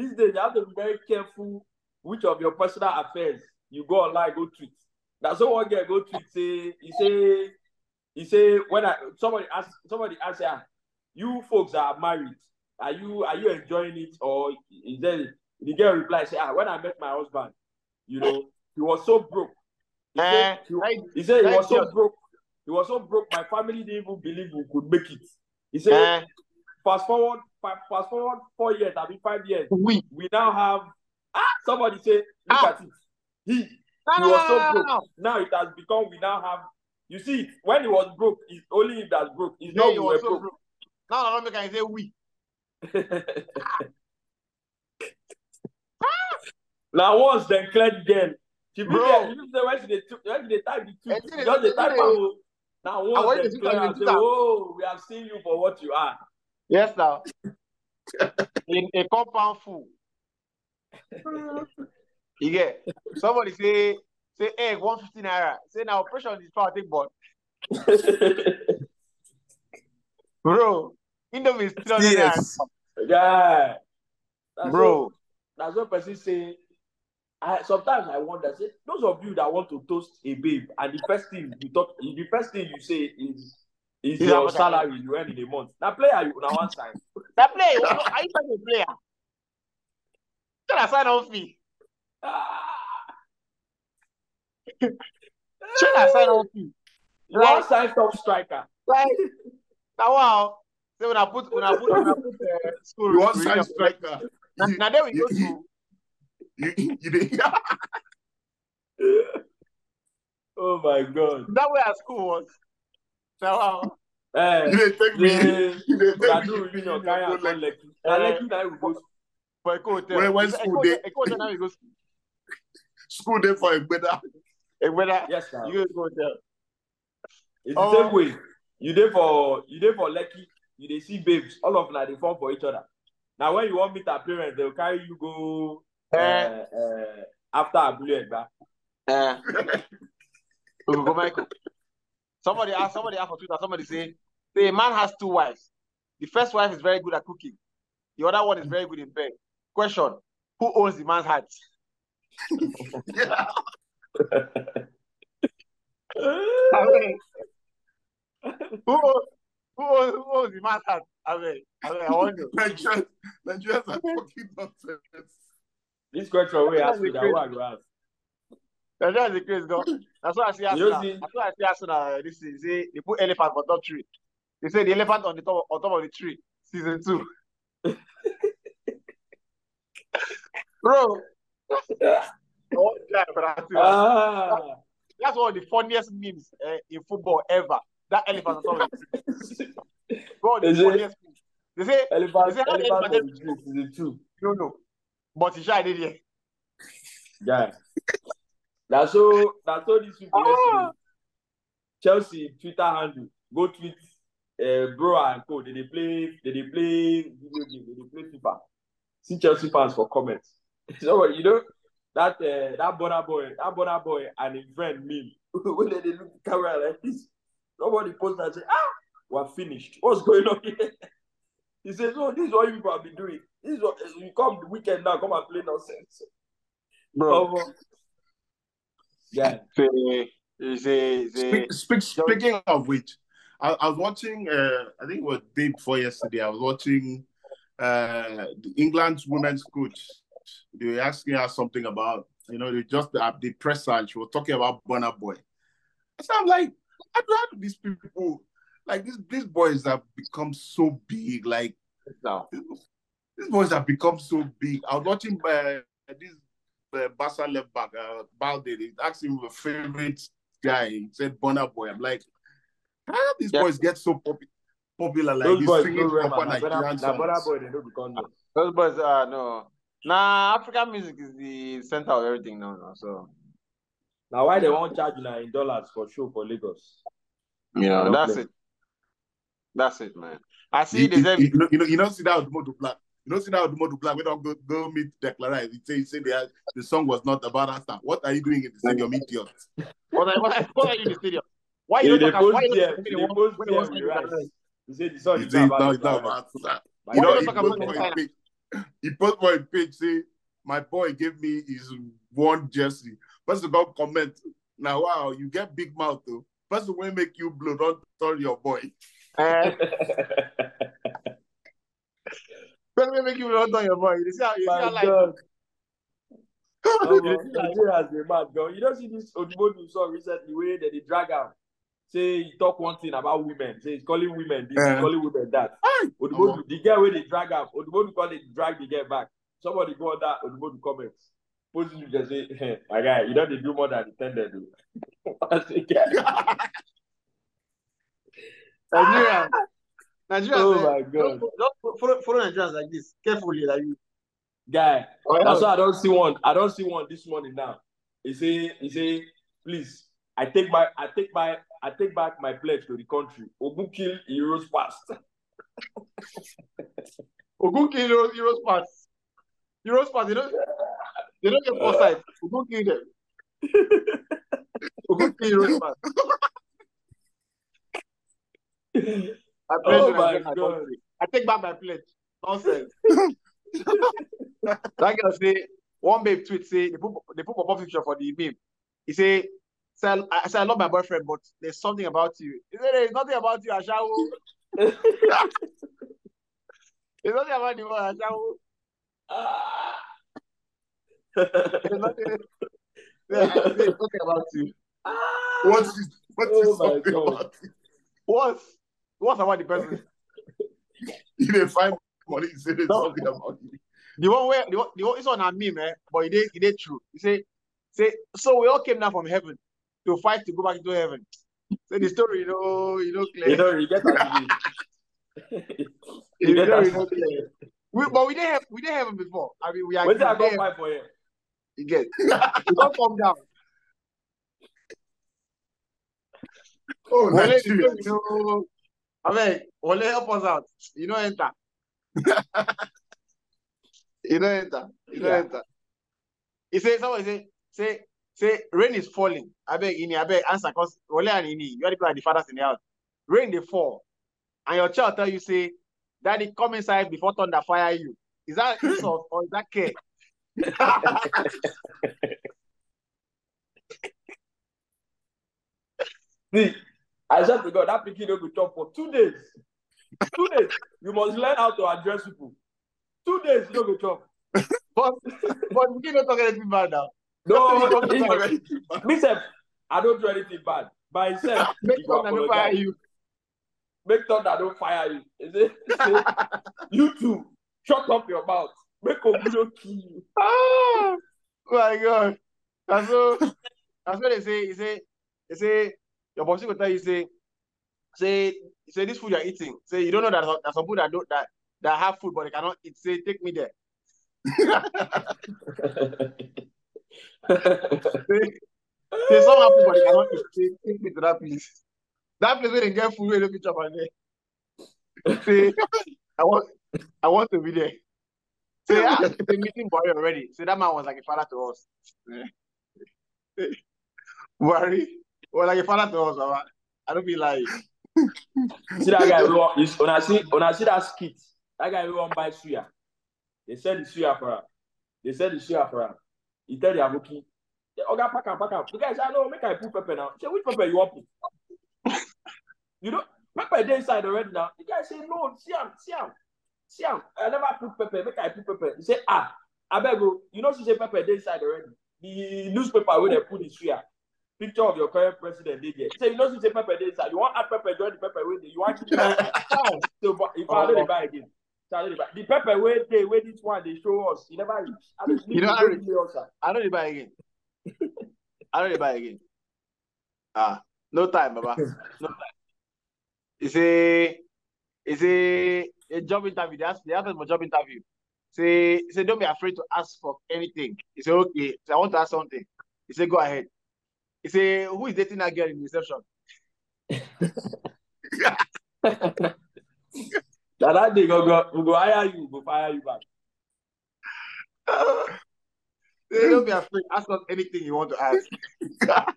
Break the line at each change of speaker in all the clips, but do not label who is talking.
these days you have to be very careful which of your personal affairs you go online go tweet. That's so one girl go tweet say he say he say when I somebody ask somebody ask her, you folks are married. Are you are you enjoying it or is there the girl reply say ah when I met my husband, you know, he was so broke. He
Eh,
said he, he said he was so broke. He was so broke. My family didn't even believe we could make it. He said
Eh,
fast forward fa- fast forward four years, I mean five years.
we.
We now have ah somebody say look
Ah.
at it. He
No,
he was so broke.
no, no.
Now it has become we now have you see when he was broke, it's only him that's broke. It's
Yeah,
not
he
we were
so
broke.
broke. Now, no, no, make I say we.
now once then clear the girl. She be there, you know when she dey when she dey type the
she
she
dey-
just dey
she
type am o. Now once then clear
am
say, oh, we have seen you for what you are.
Yes, now. In a compound full. You get somebody say say egg 150 naira. Say now operation is power take but bro, Indomie is 300 naira.
Yes.
yeah. That's
Bro,
what that's what person say. I sometimes I wonder, say those of you that want to toast a babe, and the first thing you talk, the first thing you say is is
Is how
your
much
salary you earn in a month. Now player you now one sign.
that player, you know, are you trying to player? Should I sign on fee? Should I sign on fee?
One
Like,
sign top striker.
like, now wow. Say when I put when I put when I put uh, school.
You want
read
sign striker.
Now,
You,
now there we go to
you, you, you,
oh my god.
that way our school was. Now wow.
Eh,
you didn't take me.
the
You didn't take me.
Gadu
You
Union
didn't
carry am
go
come
like
Lekki. Na
Eh.
Lekki na we go.
for Eco Hotel.
When- when school day-
Hotel- Eco Hotel now we go.
school day for a better.
Eh, whether
Yes, now.
you go Hotel.
It's the
Oh.
same way. You dey for you dey for Lekki, you dey see babes, all of them dey form for each other. Now when you want meet her parents, they'll carry you go uh,
Eh.
uh, after Abule Egba.
Eh, we go Michael. Somebody asked. Somebody asked for Twitter. Somebody say, "Say a man has two wives. The first wife is very good at cooking. The other one is very good in bed." Question: Who owns the man's heart?
yeah.
I mean, who owns, who owns, who owns the man's heart? I mean, I mean, I wonder.
Nigerians, Nigerians are fucking nonsense.
this question we ask me that one go ask.
That's just the craze, go. That's why I see Arsenal. That's why I see Arsenal. uh, This is say they put elephant on top tree. They say the elephant on the top on top of the tree. Season two. Bro, I want to try for that too.
Ah.
That's one of the funniest memes uh, in football ever. That elephant on top of the tree. One the
Is it?
funniest memes. They say
elephant,
Is it how the
elephant
elephant-
on the tree season two.
no no, but he shy did here.
Yeah. That's all. that's all these people
Ah.
Chelsea Twitter handle go tweet uh, bro and co. They dey play they play video game, Did they play FIFA. See Chelsea fans for comments. So you know that uh, that Burna Boy, that Burna Boy and his friend meme. when they, dey look the camera like this, nobody post and say, ah, we're finished. What's going on here? He says, Oh, this is what you people have been doing. This is what you come the weekend now, come and play nonsense.
Bro,
Um, yeah.
say, say, say,
Speak, speak, speaking of which, I, I was watching. Uh, I think it was day before yesterday. I was watching uh, the England's women's coach. They were asking her something about, you know, they just uh, the press and she was talking about Burna Boy. So I'm like, how do, how do these people, like these these boys have become so big, like
now.
these boys have become so big. I was watching uh, this uh, Barca left back, uh, Balde. They asked him a favorite guy. He said Burna Boy. I'm like, how do these
Yeah.
boys get so popu- popular? Like
Those
he's
boys
singing
no rema.
proper
Na
Nigerian
Burna- na Burna
songs.
boy they no become no.
Those boys, uh, no. Nah, African music is the center of everything now. now so,
Now why they won't charge you in dollars for show for Lagos?
you know, that's
play.
it. That's it, man. I see
You,
there's
you,
every
you know, you know, you don't see that with Modu Black. You don't see that with Modu Black. We don't go go meet Declara. He say, he say the, the song was not about Asta. What are you doing in the stadium, idiot?
what, are- what, are- what are you in the stadium? Why you
They
don't talk about why
post
you
there,
don't
they
talk about
post
when
there
it was
with
like
rice. He said the song is not about
not, it's not
Declara.
about Asta. You know, he
don't talk
goes
about
for
Declara?
his page. he post for a page say my boy gave me his one jersey. Person go comment. Now wow, you get big mouth though. Person will make you blow, don't turn your boy.
Eh. Person wey make you run down your boy. You see how you see how like
God.
You
Omo,
dey see like-
Nigeria's a mad girl. You don't see this Odumodu song recently where they, dey drag am. Say he talk one thing about women. Say he's calling women this, he's
Eh.
calling women that.
Aye.
Odumodu, the girl where they drag am, Odumodu call it drag the girl back. Somebody go on that Odumodu comments. Post you just say, hey, my guy, you don't dey do more than intended. though." I say, guy,
Nigeria. Nigeria.
Oh
eh,
my God.
Just, just follow, follow Nigerians like this carefully, like you.
guy.
Oh, yeah.
That's why I don't see one. I don't see one this morning now. He say, he say, please, I take my, I take my, I take back my pledge to the country. Ogun kill heroes fast.
Ogun kill Euros, Euros pass. Euros pass. They don't. They don't get foresight. Ogun kill them. Ogun kill Euros pass. I pledge
Oh my
Nigeria, my
God.
I take back my pledge. Nonsense. that girl say one babe tweet say they put they put a picture for the meme. He say, say I, I say I love my boyfriend, but there's something about you. He said there's nothing about you, Ashawo. There's nothing about the boy, Ashawo.
Ah.
There's nothing, there's nothing about you.
What is what is
Oh my
something
God.
about it?
What's what's about the person?
You didn't find money, you say there's
No.
something about it.
The one where the one, the one it's on a meme, eh? But it is it is true. He say say so we all came down from heaven to fight to go back into heaven. Say the story, you know, you know, clear.
You know, you get as it is.
You
You get
know,
as
you know, clear. We, but we didn't have we didn't have him before. I mean, we are
Wait till I
we
go
didn't have-
for you.
you get. We don't come down.
Oh,
Wale, the
Nigeria.
you know, I mean, help us out. You know, enter. you know, enter. You know,
Yeah.
enter. He say somebody say say say rain is falling. I beg Ini, I beg answer because Wale and Ini, you are the people the fathers in the house. Rain they fall, and your child tell you say, "Daddy, come inside before thunder fire you." Is that insult or is that care?
See, I said to God, that pikin no go chop for two days. Two days. You must learn how to address people. Two days, you no go chop.
But but we don't talk anything bad now.
No,
Don't
he-
talk
me sef, I don't do anything bad. By himself,
Make
go
thunder no fire you.
Make thunder don't fire you. Say, say, you too, shut up your mouth. Make Ogudo kill you.
Ah, my God. That's so that's what they say. He say, they say, your boss will tell you, say, say, say this food you're eating. Say you don't know that there's- some food that don't that that have food but they cannot eat. Say, take me there. Say, say some have food but they cannot eat. Say, take me to that place. That place where they get food where they don't chop on there. Say, I want I want to be there. Say, ah, the meeting boy already. Say that man was like a father to us. Worry. Was like a father to us, Baba. I don't be like
see that guy, want, you- when I see, when I see that skit, that guy want buy suya. They sell the suya for him. They sell the suya for him. He tell the aboki, Oga pack am, pack am. The guy say, no, make I put pepper now. Say, which pepper you want put? you know, pepper dey inside already now. The guy say, no, see am, see am, see am. I never put pepper, make I put pepper. He say, ah, abeg o, you You know she say pepper dey inside already. The newspaper wey dem put the suya, picture of your current president dey there. Say, you know she say pepper dey inside. You want add pepper join the pepper wey dey. You want keep it so but if I no dey buy again. I no dey buy. The pepper wey dey wey this one dey show us, e never reach. I don't
You know,
go
Harry-
sir.
I don't buy again. I don't buy again. Ah, no time, Baba. No time. It's a it's a, a job interview. They ask they ask us for job interview. Say say don't be afraid to ask for anything. He say okay. Say I want to ask something. He say go ahead. He say who is dating that girl in reception?
Na that day go go we go hire you, go fire you back.
Say, don't be afraid. Ask us anything you want to ask.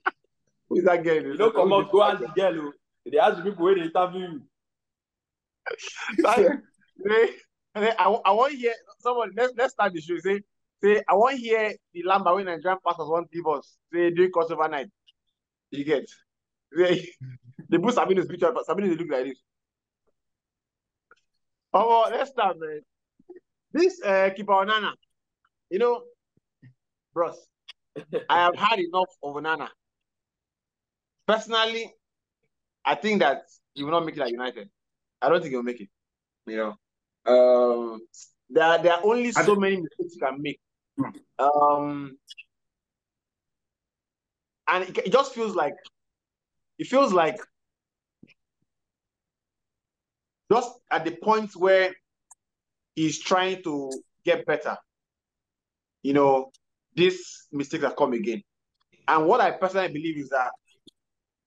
who is that girl? in
no
reception?
comot go ask the girl. Oh. They ask the people wey dey interview you.
Say, say, And I, I want to hear someone. Let's let's start the show. Say say I want to hear the Lamba when Nigerian pastors want us say during crossover night. You get. They they put Sabino's picture, but Sabino they look like this. Oh, let's start, man. This uh, keeper Onana, you know, bros, I have had enough of Onana. Personally, I think that he will not make it at United. I don't think he'll make it. You know, um, there are, there are only so many mistakes you can make. Um, and it, it just feels like it feels like just at the point where he's trying to get better, you know, these mistakes have come again. And what I personally believe is that,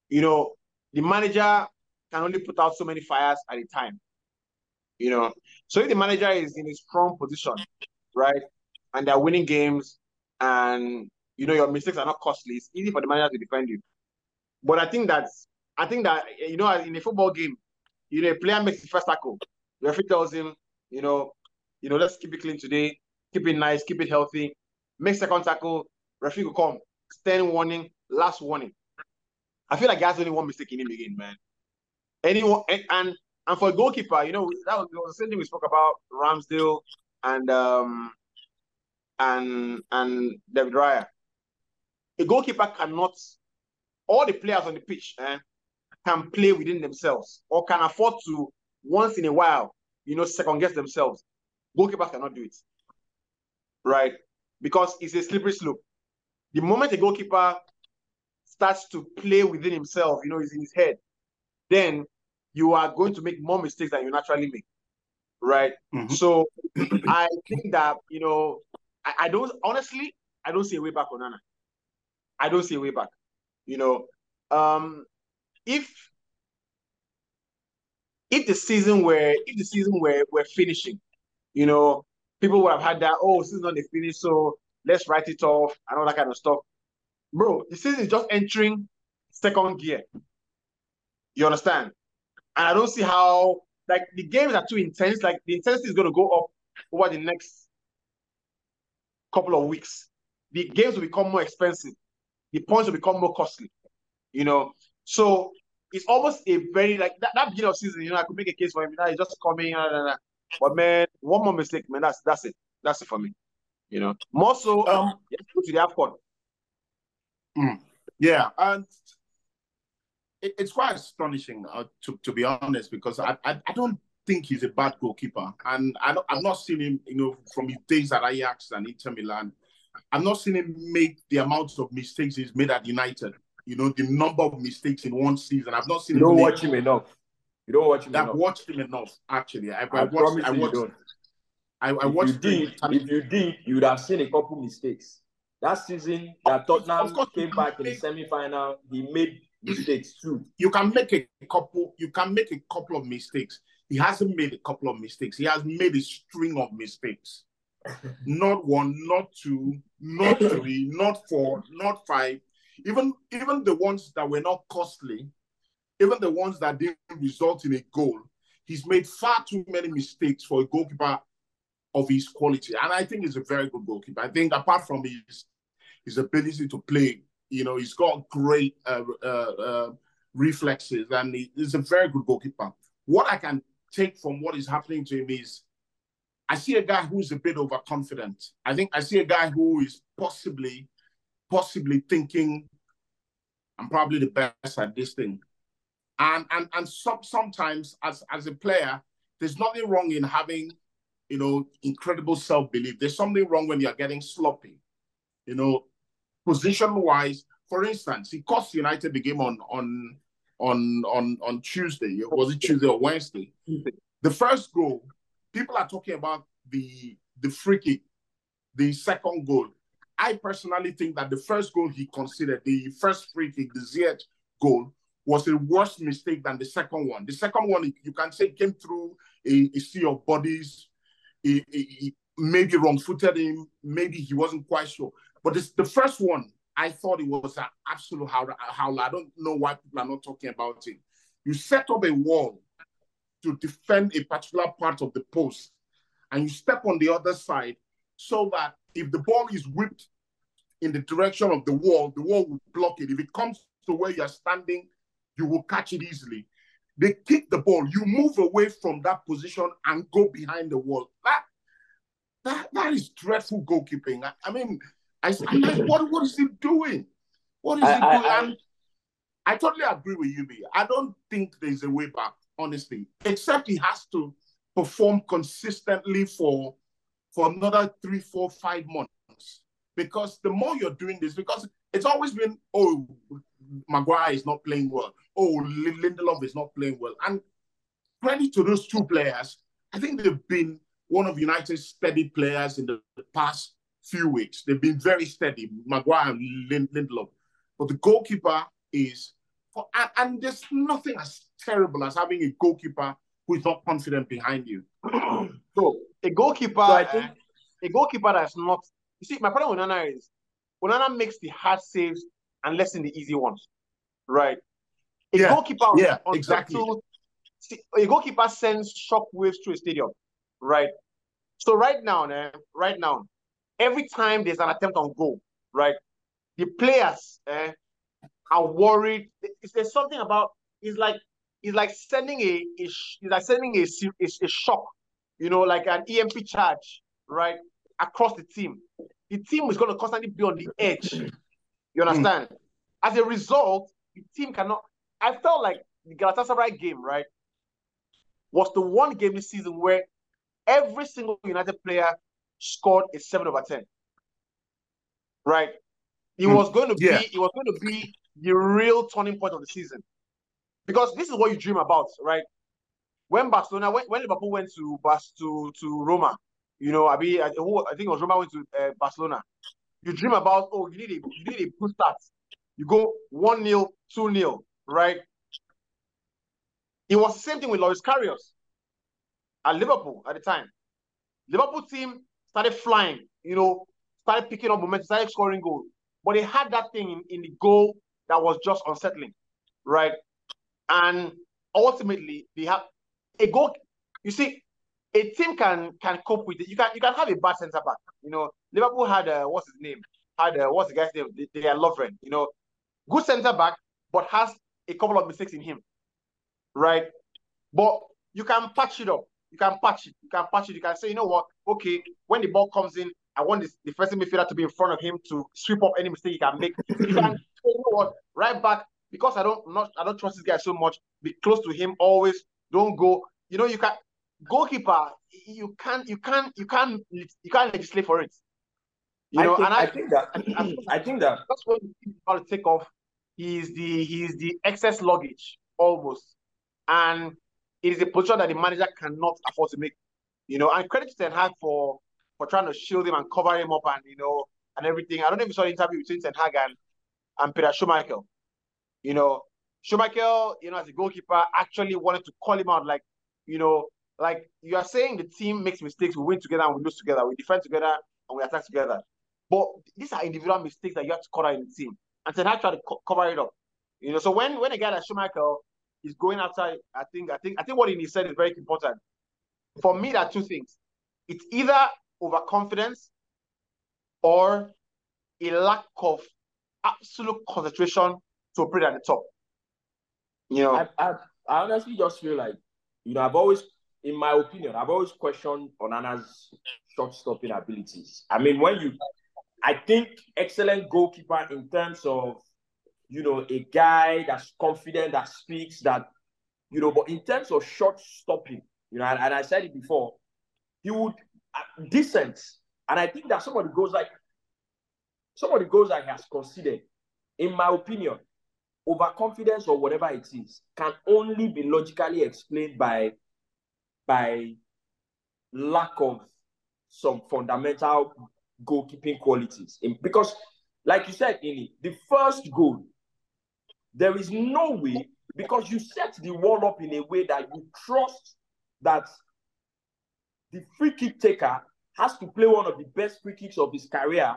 you know, the manager can only put out so many fires at a time. You know, so if the manager is in a strong position, right, and they're winning games, and you know your mistakes are not costly, it's easy for the manager to defend you. But I think that I think that you know in a football game, you know, a player makes the first tackle, the referee tells him, you know, you know, let's keep it clean today, keep it nice, keep it healthy, make second tackle, referee will come, stand warning, last warning. I feel like has only one mistake in him again, man. Anyone and and, and for goalkeeper, you know, that was, was the same thing we spoke about Ramsdale and um and and David Raya. A goalkeeper cannot all the players on the pitch eh, can play within themselves or can afford to once in a while, you know, second guess themselves. Goalkeepers cannot do it. Right? Because it's a slippery slope. The moment a goalkeeper starts to play within himself, you know, he's in his head, then you are going to make more mistakes than you naturally make. Right? Mm-hmm. So I think that, you know, I, I, don't honestly, I don't see a way back Onana. I don't see a way back. You know, um, if if the season were if the season were were finishing, you know, people would have had that, oh, season not finished, so let's write it off and all that kind of stuff. Bro, the season is just entering second gear. You understand? And I don't see how like the games are too intense. Like the intensity is gonna go up over the next couple of weeks. The games will become more expensive. The points will become more costly. You know, so it's almost a very like that, that beginning of season, you know, I could make a case for him. Now he's just coming, blah, blah, blah. but man, one more mistake, man, that's that's it. That's it for me. You know, more so um, go to the AFCON.
Mm, yeah, and it, it's quite astonishing uh, to to be honest, because I, I, I don't think he's a bad goalkeeper, and I I've not seen him, you know, from his days at Ajax and Inter Milan. I've not seen him make the amounts of mistakes he's made at United you know, the number of mistakes in one season. I've not seen.
You don't watch him enough. You don't watch him. Enough.
I've
enough.
watched him enough. Actually, I,
I, I watched. I watched.
I, I watched.
If you, did, if you did, you would have seen a couple mistakes. That season that Tottenham course, came back in the semi-final, he made mistakes too.
You can make a couple. You can make a couple of mistakes. He hasn't made a couple of mistakes. He has made a string of mistakes. not one, not two, not three, not four, not five, even even the ones that were not costly, even the ones that didn't result in a goal, he's made far too many mistakes for a goalkeeper of his quality. And I think he's a very good goalkeeper. I think apart from his his ability to play, you know, he's got great uh, uh, uh, reflexes and he, he's a very good goalkeeper. What I can take from what is happening to him is I see a guy who's a bit overconfident. I think I see a guy who is possibly possibly thinking I'm probably the best at this thing. And and and some, sometimes as as a player, there's nothing wrong in having, you know, incredible self-belief. There's something wrong when you're getting sloppy. You know, position-wise, for instance, he cost United the game on on on on on Tuesday. Was it Tuesday or Wednesday? The first goal, people are talking about the the free kick, the second goal. I personally think that the first goal he considered, the first free kick, the Ziyech goal, was a worse mistake than the second one. The second one, you can say, came through a, a sea of bodies. He, maybe wrong-footed him. Maybe he wasn't quite sure. But this, the first one, I thought it was an absolute howler. I don't know why people are not talking about it. You set up a wall to defend a particular part of the post, and you step on the other side so that if the ball is whipped in the direction of the wall, the wall will block it. If it comes to where you're standing, you will catch it easily. They kick the ball, you move away from that position and go behind the wall. That that, that is dreadful goalkeeping. I, I mean, I, like, what what is he doing? What is
I-
he doing?
I-
And I totally agree with you, B. I don't think there's a way back, honestly, except he has to perform consistently for for another three, four, five months. Because the more you're doing this, because it's always been, oh, Maguire is not playing well. Oh, Lindelof is not playing well. And credit to those two players, I think they've been one of United's steady players in the past few weeks. They've been very steady, Maguire and Lin- Lindelof. But the goalkeeper is, and, and there's nothing as terrible as having a goalkeeper who is not confident behind you.
So a goalkeeper,
So I think-
uh, a goalkeeper that's not. You see, my problem with Nana is Onana makes the hard saves and less in the easy ones, right? A
Yeah,
goalkeeper,
yeah,
on
exactly.
a goalkeeper sends shock waves through a stadium, right? So right now, eh, right now, every time there's an attempt on goal, right, the players eh, are worried. There's something about it's like it's like sending a, it's like sending a, a, a shock, you know, like an EMP charge, right, across the team. The team is going to constantly be on the edge. You understand? As a result, the team cannot. I felt like the Galatasaray game, right, was the one game this season where every single United player scored a seven over ten. Right? It
Hmm.
was going to be
Yeah.
it was going to be the real turning point of the season. Because this is what you dream about, right? When Barcelona, when, when Liverpool went to Bas to to Roma, you know, I mean, I, I think it was Roma went to uh, Barcelona. You dream about, oh, you need a you need a good start. You go one 0 two 0 right? It was the same thing with Loris Karius at Liverpool at the time. Liverpool team started flying, you know, started picking up momentum, started scoring goals. But they had that thing in, in the goal that was just unsettling, right? And ultimately, they have a goal. You see, a team can can cope with it. You can you can have a bad centre back. You know, Liverpool had uh, what's his name? Had uh, what's the guy's name? They, they are Lovren. You know, good centre back, but has a couple of mistakes in him, right? But you can patch it up. You can patch it. You can patch it. You can say, you know what? Okay, when the ball comes in, I want this defensive midfielder to be in front of him to sweep up any mistake he can make. You can you know what? Right back because I don't not I don't trust this guy so much. Be close to him always. Don't go. You know you can goalkeeper. You can't you can't you can't you can't legislate for it. You know,
think,
and
I,
I,
think that I think that
that's what to take off. He's the he's the excess luggage almost, and it is a position that the manager cannot afford to make. You know, and credit to Ten Hag for for trying to shield him and cover him up and you know and everything. I don't know if you saw the interview between Ten Hag and, and Peter Schmeichel. You know, Schmeichel, you know, as a goalkeeper, actually wanted to call him out, like, you know, like you are saying the team makes mistakes, we win together and we lose together, we defend together and we attack together. But these are individual mistakes that you have to cover in the team. And Ten Hag tried to co- cover it up. You know, so when when a guy like Schmeichel is going after, I think, I think, I think what he said is very important. For me, there are two things. It's either overconfidence or a lack of absolute concentration to operate at the top. You know,
I, I, I honestly just feel like, you know, I've always, in my opinion, I've always questioned Onana's shot stopping abilities. I mean, when you, I think excellent goalkeeper in terms of, you know, a guy that's confident, that speaks, that, you know, but in terms of shot stopping, you know, and, and I said it before, he would, uh, decent. And I think that some of the goals, like, some of the goals that he has considered, in my opinion, overconfidence or whatever it is can only be logically explained by by lack of some fundamental goalkeeping qualities. In- because, like you said, Ini, the first goal, there is no way because you set the wall up in a way that you trust that the free kick taker has to play one of the best free kicks of his career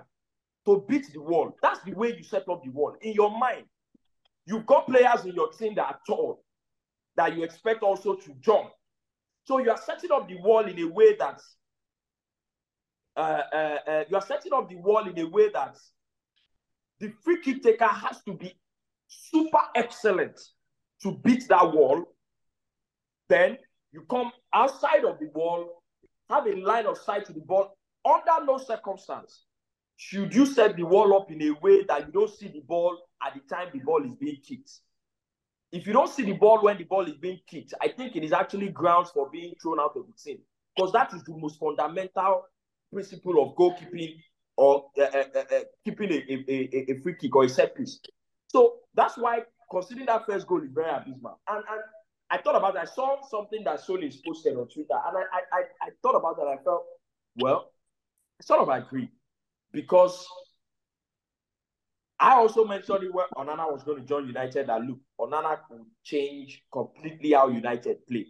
to beat the wall. That's the way you set up the wall in your mind. You've got players in your team that are tall, that you expect also to jump. So you are setting up the wall in a way that uh, uh, uh, you are setting up the wall in a way that the free kick taker has to be super excellent to beat that wall. Then you come outside of the wall, have a line of sight to the ball. Under no circumstance should you set the wall up in a way that you don't see the ball at the time the ball is being kicked. If you don't see the ball when the ball is being kicked, I think it is actually grounds for being thrown out of the team because that is the most fundamental principle of goalkeeping or uh, uh, uh, keeping a, a, a, a, free kick or a set piece. So that's why considering that first goal is very abysmal. And, and I thought about it. I saw something that Solis posted on Twitter, and I, I, I thought about that. I felt, well, I sort of agree because I also mentioned it when Onana was going to join United that look, Onana could change completely how United play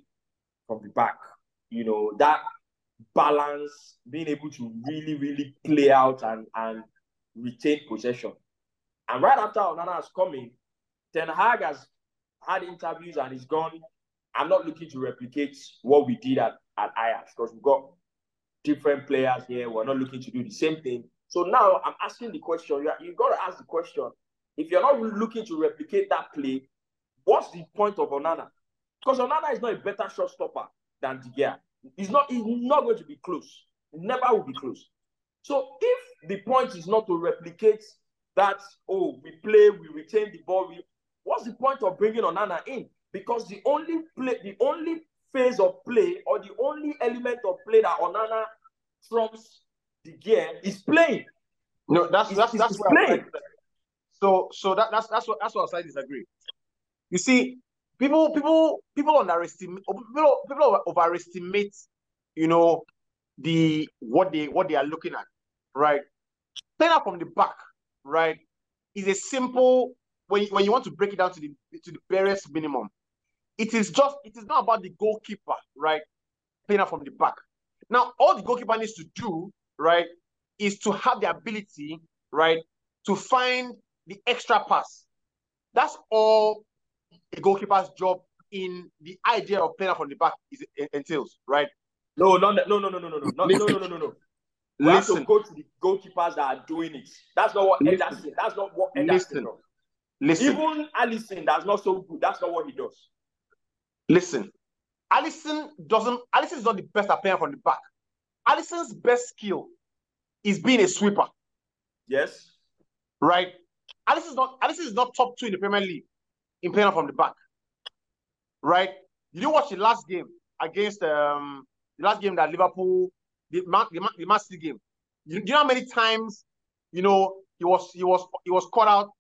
from the back. You know, that balance, being able to really, really play out and, and retain possession. And right after Onana has come Ten Hag has had interviews and he's gone. I'm not looking to replicate what we did at, at Ajax because we've got different players here. We're not looking to do the same thing. So now I'm asking the question. You you've got to ask the question. If you're not looking to replicate that play, what's the point of Onana? Because Onana is not a better shot stopper than De Gea. He's not, he's not going to be close. never will be close. So if the point is not to replicate that, oh, we play, we retain the ball, we, what's the point of bringing Onana in? Because the only play, the only phase of play or the only element of play that Onana trumps De Gea is playing.
No, that's that's that's what playing. So so that that's that's what that's what I disagree. You see, people people people underestimate people people overestimate, you know, the what they what they are looking at, right? Playing up from the back, right, is a simple when when you want to break it down to the to the barest minimum. It is just it is not about the goalkeeper, right? Playing from the back. Now, all the goalkeeper needs to do, right, is to have the ability, right, to find the extra pass. That's all a goalkeeper's job in the idea of playing from the back is entails, right?
No, no, no, no, no, no, no, no, no, no, no, no, no, no. We Listen. have to go to the goalkeepers that are doing it. That's not what Listen. Ederson. That's not what Ederson Listen. does. Listen. Even Alisson, that's not so good. That's not what he does.
Listen, Alisson doesn't. Alisson is not the best at playing from the back. Alisson's best skill is being a sweeper.
Yes.
Right. Alisson is not. Alisson is not top two in the Premier League in playing from the back. Right? You Did you watch the last game against um the last game that Liverpool the Man, the, Man, the Man City game? You, you know how many times you know he was he was he was caught out.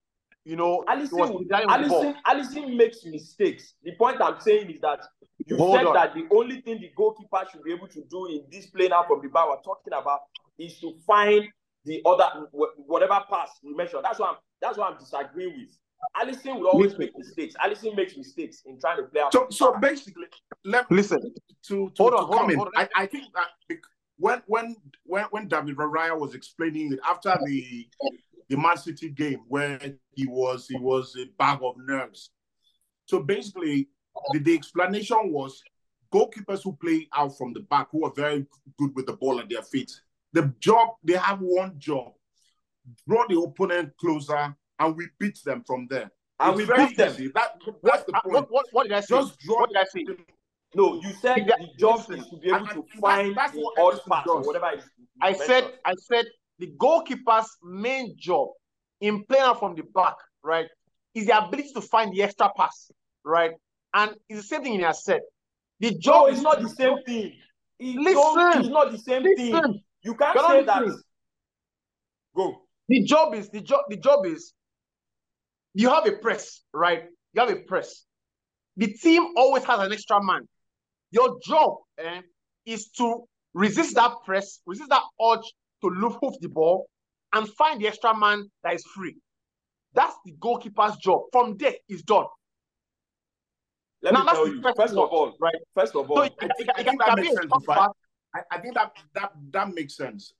You know,
Alisson, Alisson, Alisson makes mistakes. The point I'm saying is that you Hold said on. that the only thing the goalkeeper should be able to do in this play now from the back we're talking about is to find the other whatever pass you mentioned. That's what I'm that's what I'm disagreeing with. Alisson will always make mistakes. Alisson makes mistakes in trying to play out.
So, so basically, let
listen
to to, hold on, to hold on, I, I think that when when when when David Raya was explaining it after the the Man City game where he was he was a bag of nerves. So basically, the, the explanation was goalkeepers who play out from the back who are very good with the ball at their feet. The job they have one job: draw the opponent closer and we beat them from there.
And it's we beat them.
That, that's the point.
What, what, what, did I say? Just draw what did I say?
No, you said the job is to be able to find that's, that's the odd pass or whatever.
I said, I said the goalkeeper's main job in playing out from the back, right, is the ability to find the extra pass, right? And it's the same thing in your said. The job
no, is not the same thing. It listen, it's not the same listen. thing. You can't say that. Go.
The job is the job. The job is you have a press, right? You have a press. The team always has an extra man. Your job eh, is to resist that press, resist that urge to move the ball, and find the extra man that is free. That's the goalkeeper's job. From there, it's done.
Let now, me tell you, first of all, right? First of all, so
I, think, I think that makes sense. I, I, think that that that makes sense.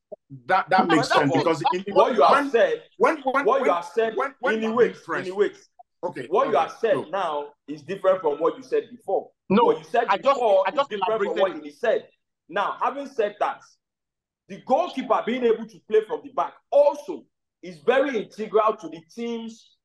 That that makes sense because
in, what you have said, when, when what when, you have said, when, when in which, in which,
okay,
what
okay,
you have said no. now is different from what you said before.
No,
what you said I just, before I just is different from what he said. Now, having said that, the goalkeeper being able to play from the back also is very integral to the team's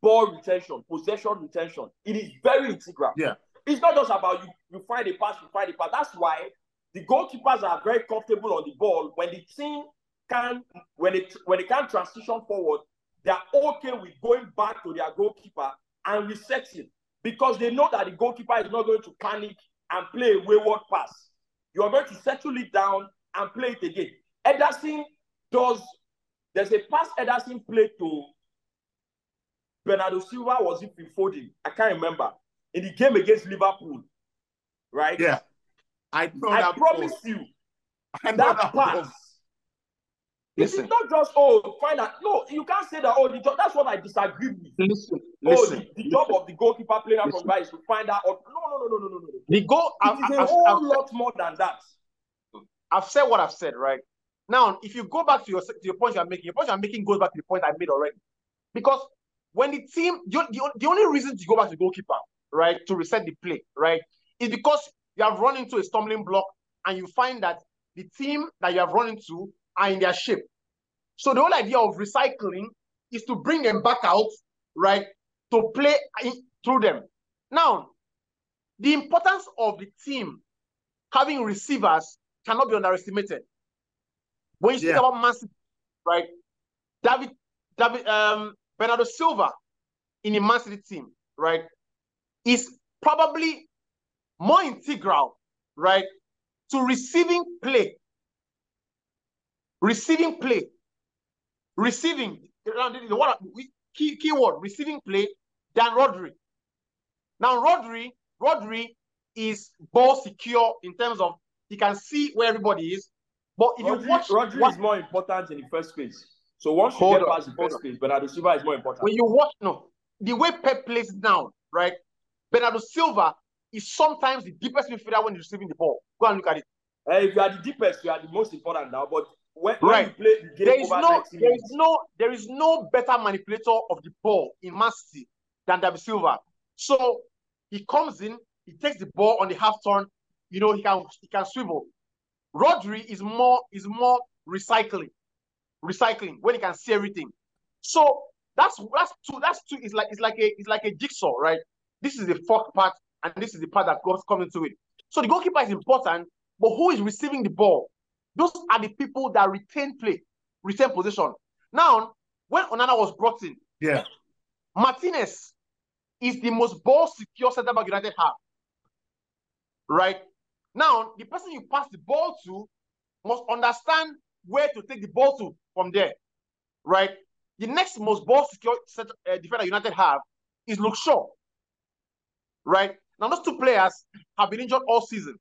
ball retention, possession retention. It is very integral.
Yeah.
It's not just about you, you find a pass, you find a pass. That's why the goalkeepers are very comfortable on the ball when the team can when it when they can transition forward, they're okay with going back to their goalkeeper and resetting because they know that the goalkeeper is not going to panic and play a wayward pass. You are going to settle it down and play it again. Ederson does. There's a pass Ederson played to Bernardo Silva. Was it Foden? I can't remember. In the game against Liverpool, right?
Yeah. I know
I promise
before.
you
I
that
that
pass.
Before.
It's not just oh find out. No, you can't say that. Oh, the job, that's what I disagree with.
Listen,
Oh,
listen.
the, the job of the goalkeeper playing out from
Listen.
is to find out. Oh, no, no, no, no, no, no, no.
The goal.
It
I've,
is a
I've,
whole
I've,
lot more than that.
I've said what I've said, right? Now, if you go back to your to your point you're making, your point you're making goes back to the point I made already. Because when the team, the, the, the only reason to go back to the goalkeeper, right, to reset the play, right, is because you have run into a stumbling block and you find that the team that you have run into are in their shape. So the whole idea of recycling is to bring them back out, right, to play in, through them. Now, the importance of the team having receivers cannot be underestimated. When you speak
Yeah.
about Man City, right? David, David, um, Bernardo Silva in the Man City team, right, is probably more integral, right, to receiving play, receiving play, receiving the, one key keyword receiving play than Rodri. Now Rodri, Rodri is ball secure in terms of he can see where everybody is. But if
Rodri,
you watch
Rodri
what-
is more important in the first phase. So once you get past the first phase, Bernardo Silva is more important.
when you watch no, the way Pep plays now, right? Bernardo Silva is sometimes the deepest midfielder when he's receiving the ball. Go and look at it.
Uh, if you are the deepest, you are the most important now. But when, when
Right.
you play
There is no,
90
there is no, there is no better manipulator of the ball in Man City than David Silva. So he comes in, he takes the ball on the half turn. You know, he can he can swivel. Rodri is more is more recycling, recycling when he can see everything. So that's that's two that's two. It's like it's like a it's like a jigsaw, right? This is the fourth part, and this is the part that goes coming to it. So the goalkeeper is important, but who is receiving the ball? Those are the people that retain play, retain position. Now, when Onana was brought in,
Yeah.
Martinez is the most ball secure center back United have. Right? Now, the person you pass the ball to must understand where to take the ball to from there. Right? The next most ball secure center, uh, defender United have is Luke Shaw. Right? Now, those two players have been injured all season.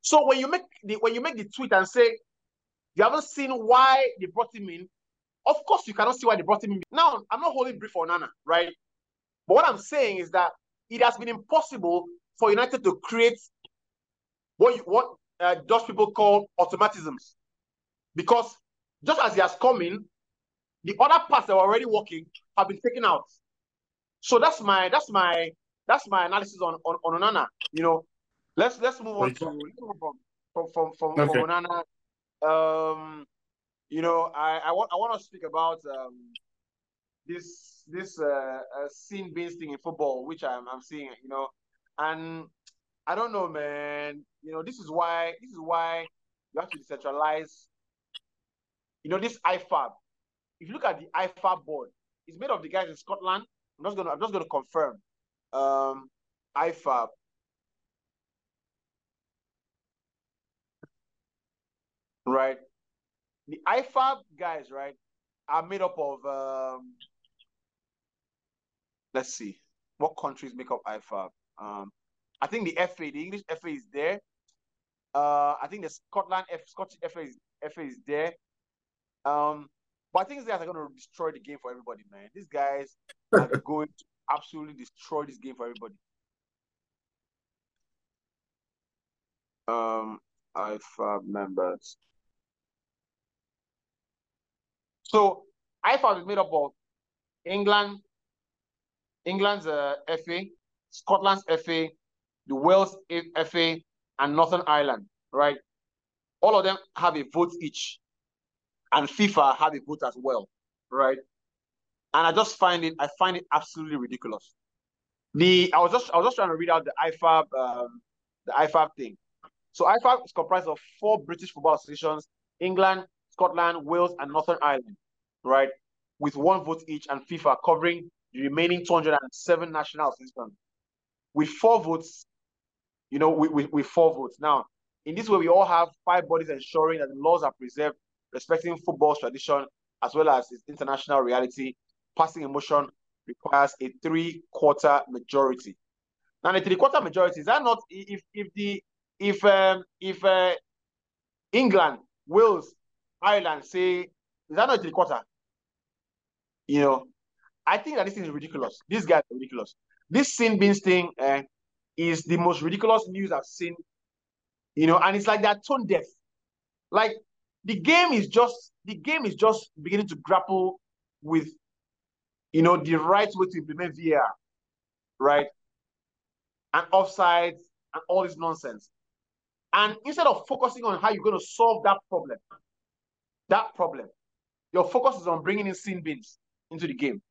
So when you make the when you make the tweet and say you haven't seen why they brought him in, of course you cannot see why they brought him in. Now, I'm not holding brief for Nana, right? But what I'm saying is that it has been impossible for United to create what you, what uh, Dutch people call automatisms, because just as he has come in, the other parts that were already working have been taken out. So that's my that's my that's my analysis on on, on Onana. You know, let's let's move on to from from from from,
Okay.
Onana. Um, you know, I I want I want to speak about um this this uh, uh scene based thing in football, which I'm I'm seeing. You know, and I don't know, man. You know, this is why this is why you have to decentralize. You know, this IFAB. If you look at the IFAB board, it's made of the guys in Scotland. I'm just gonna I'm just gonna confirm. Um, IFAB. Right. The IFAB guys, right, are made up of um let's see what countries make up IFAB. Um I think the FA, the English FA is there. Uh I think the Scotland F Scottish FA is FA is there. Um but I think these guys are gonna destroy the game for everybody, man. These guys are going to absolutely destroy this game for everybody. Um IFAB members. So IFAB is made up of England, England's uh, FA, Scotland's FA, the Wales FA, and Northern Ireland, right? all of them have a vote each, and FIFA have a vote as well, right? And I just find it, I find it absolutely ridiculous. The I was just I was just trying to read out the IFAB um, the IFAB thing. So IFAB is comprised of four British football associations: England, Scotland, Wales, and Northern Ireland, right? With one vote each, and FIFA covering the remaining 207 national systems. With four votes, you know, with, with, with four votes. Now, in this way, we all have five bodies ensuring that the laws are preserved, respecting football's tradition as well as its international reality. Passing a motion requires a three-quarter majority. Now, the three-quarter majority is that not if if the if um if uh, England, Wales, Ireland say is that not three-quarter? You know, I think that this is ridiculous. These guys are ridiculous. This sin bins thing uh, is the most ridiculous news I've seen. You know, and it's like that tone deaf. Like the game is just the game is just beginning to grapple with you know the right way to implement VAR, right? And offsides and all this nonsense. And instead of focusing on how you're going to solve that problem, that problem, your focus is on bringing in sin bins into the game.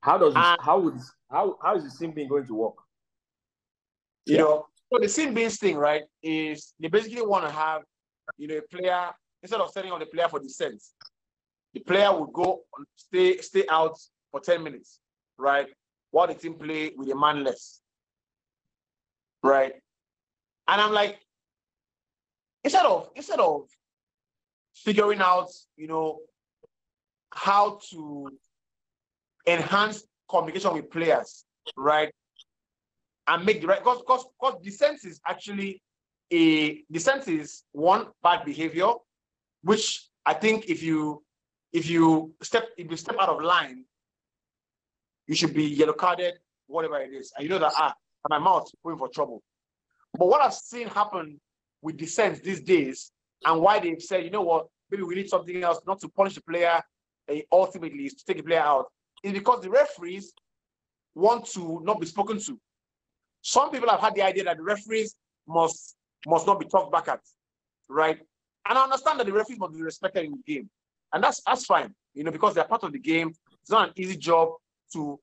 How does this, how would how how is the sin bin going to work?
You yeah. know, so the sin bins thing, right, is they basically want to have, you know, a player instead of setting on the player for descent, the player would go stay stay out for 10 minutes, right? While the team play with a man less. Right. And I'm like, instead of instead of figuring out, you know, how to enhance communication with players, right? And make the right because because because dissent is actually a dissent is one bad behavior, which I think if you if you step if you step out of line, you should be yellow carded, whatever it is. And you know that ah, my mouth going for trouble. But what I've seen happen with dissent these days, and why they've said, you know what, maybe we need something else, not to punish the player, uh, ultimately is to take the player out, is because the referees want to not be spoken to. Some people have had the idea that the referees must must not be talked back at, right? And I understand that the referees must be respected in the game, and that's that's fine, you know, because they're part of the game. It's not an easy job to,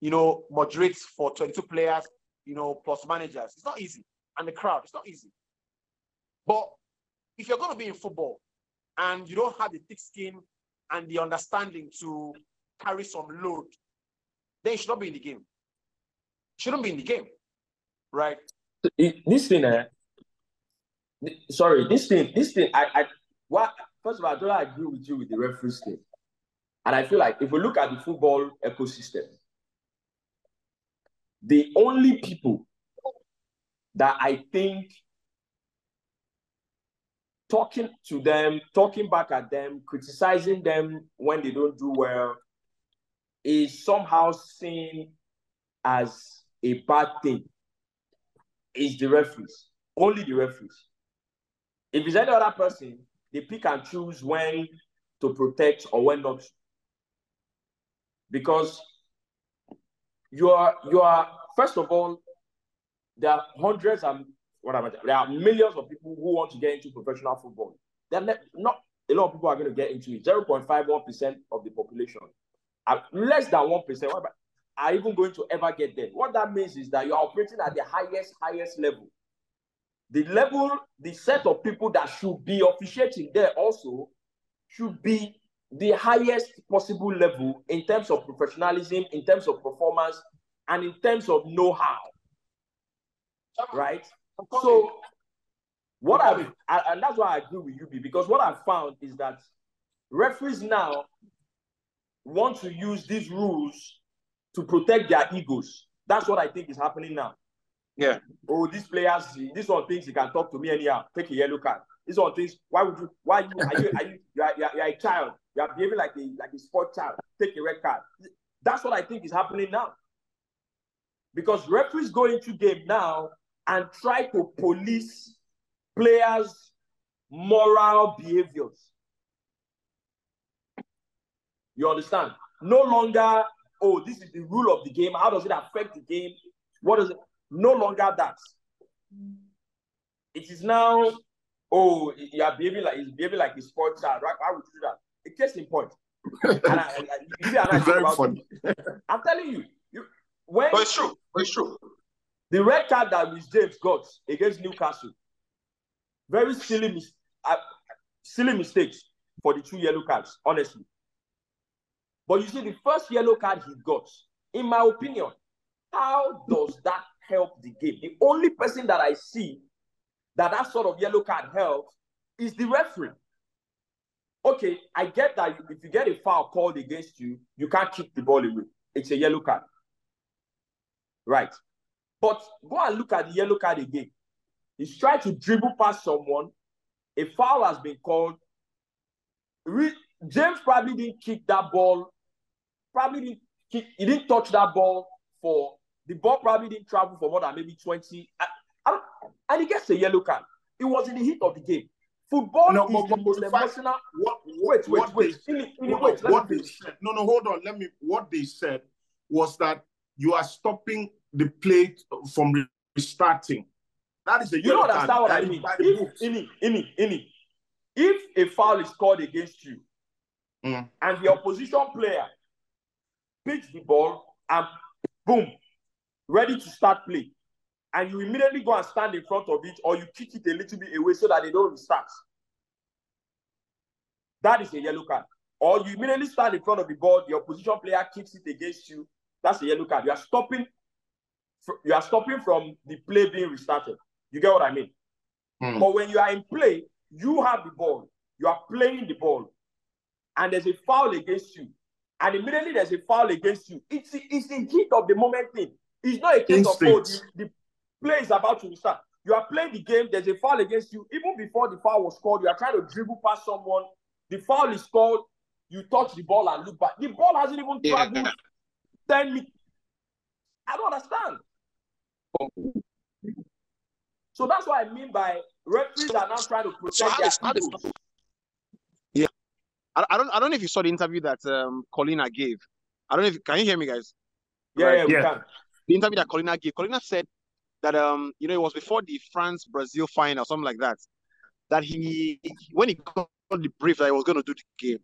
you know, moderate for 22 players, you know, plus managers. It's not easy, and the crowd. It's not easy. But if you're going to be in football and you don't have the thick skin and the understanding to carry some load, then you should not be in the game. Shouldn't be in the game, right?
This thing, eh, sorry, this thing, this thing, I, I, what? First of all, I don't agree with you with the referee thing, and I feel like if we look at the football ecosystem, the only people that I think talking to them, talking back at them, criticizing them when they don't do well is somehow seen as a bad thing. Is the referees, only the referees. If it's any other person, they pick and choose when to protect or when not. Because you are you are first of all, there are hundreds and what am I? There are millions of people who want to get into professional football. There not a lot of people are going to get into it. 0.51% of the population. Uh, less than 1% are even going to ever get there. What that means is that you are operating at the highest, highest level. The level, the set of people that should be officiating there also should be the highest possible level in terms of professionalism, in terms of performance, and in terms of know-how. Right? So what I, I and that's why I agree with you, because what I found is that referees now want to use these rules to protect their egos. That's what I think is happening now.
Yeah.
Oh, these players, this one thinks he can talk to me anyhow. Take a yellow card. This one thinks, why would you? Why you? Are you? Are you? You are, you are, you are a child. You are behaving like a like a sport child. Take a red card. That's what I think is happening now. Because referees go into game now and try to police players' moral behaviors. You understand? No longer, oh, this is the rule of the game. How does it affect the game? What is it? No longer that. It is now, oh, you are behaving like he's behaving like a sports child. Right? Why would you do that? A case in point. and I, I, you see, and I
It's very funny.
I'm telling you, you when
But it's true. But it's true.
The red card that Reece James got against Newcastle, very silly, mis- uh, silly mistakes for the two yellow cards, honestly. But you see, the first yellow card he got, in my opinion, how does that help the game? The only person that I see that that sort of yellow card helps is the referee. Okay, I get that if you get a foul called against you, you can't kick the ball away. It's a yellow card. Right. But go and look at the yellow card again. He's trying to dribble past someone. A foul has been called. Re- James probably didn't kick that ball. Probably didn't kick, he didn't touch that ball for the ball probably didn't travel for more than maybe 20. I- I and he gets a yellow card. It was in the heat of the game. Football
No,
is
but- but the fact-
emotional.
What,
Wait, wait,
what
wait.
They,
wait,
what they
finish.
said. No, no, hold on. Let me. What they said was that you are stopping the play from restarting. That is a
You don't understand what I mean.
by the
If,
books.
ini, ini, ini. if a foul is called against you
Mm.
and the opposition player picks the ball and boom, ready to start play, and you immediately go and stand in front of it or you kick it a little bit away so that they don't restart, that is a yellow card. Or you immediately stand in front of the ball, the opposition player kicks it against you, that's a yellow card. You are stopping, you are stopping from the play being restarted. You get what I mean?
Mm.
But when you are in play, you have the ball, you are playing the ball, and there's a foul against you, and immediately there's a foul against you. It's the, it's the heat of the moment thing. It's not a case of oh, the, the play is about to restart. You are playing the game, there's a foul against you. Even before the foul was called, you are trying to dribble past someone. The foul is called, you touch the ball and look back. The ball hasn't even
Yeah.
traveled 10 meters. I don't understand. So that's what I mean by referees are now trying to protect
So how
their
does- how does- I, I don't I don't know if you saw the interview that um Collina gave. I don't know if can you hear me guys?
Yeah,
Right.
yeah, we
Yeah.
can.
The interview that Collina gave. Collina said that um you know it was before the France Brazil final something like that. That he when he got the brief that he was going to do the game,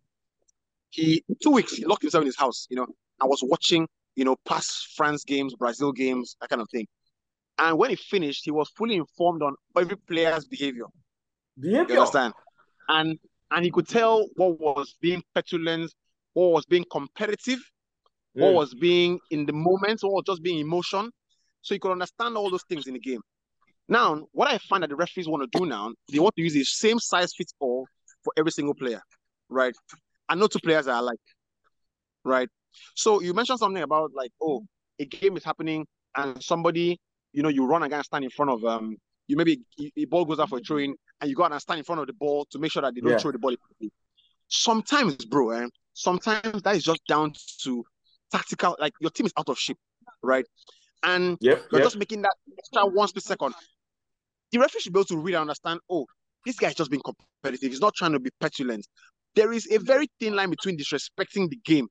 he two weeks he locked himself in his house, you know, and was watching you know past France games, Brazil games, that kind of thing. And when he finished, he was fully informed on every player's behavior. You
Behavior.
understand? And and he could tell what was being petulant, what was being competitive, what
Mm.
was being in the moment, what was just being emotion. So he could understand all those things in the game. Now, what I find that the referees want to do now, they want to use the same size fits all for every single player, right? And no two players are alike, right? So you mentioned something about like, oh, a game is happening and somebody, you know, you run and stand in front of um, you maybe a ball goes out for a throw in and you go out and stand in front of the ball to make sure that they don't
Yeah.
throw the ball. Sometimes, bro, eh, sometimes that is just down to tactical, like your team is out of shape, right? And
Yep.
you're
yep.
just making that extra one split second. The referee should be able to really understand, oh, this guy's just being competitive. He's not trying to be petulant. There is a very thin line between disrespecting the game,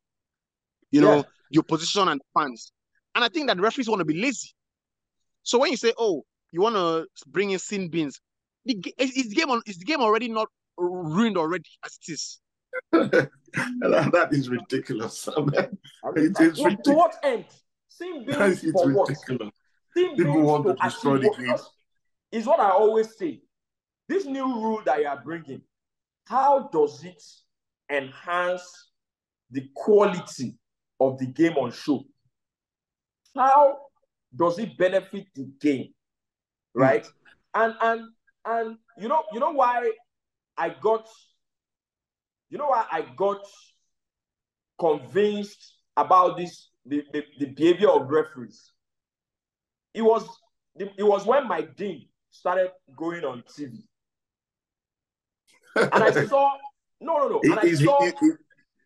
you know, your position and fans. And I think that the referees want to be lazy. So when you say, oh, you want to bring in sin bins, the, is, the game on, is the game already not ruined already as it is?
that, is ridiculous.
I mean,
It is
to
ridiculous.
what end? Sin bins
it's
for what?
ridiculous. People want to
to
destroy the game.
Is what I always say. This new rule that you are bringing, how does it enhance the quality of the game on show? How does it benefit the game? Right? Hmm. And and and you know, you know why I got you know why I got convinced about this the, the, the behavior of referees. It was it was when Mike Dean started going on TV. And I saw no no no. And I
he's,
saw
he- he-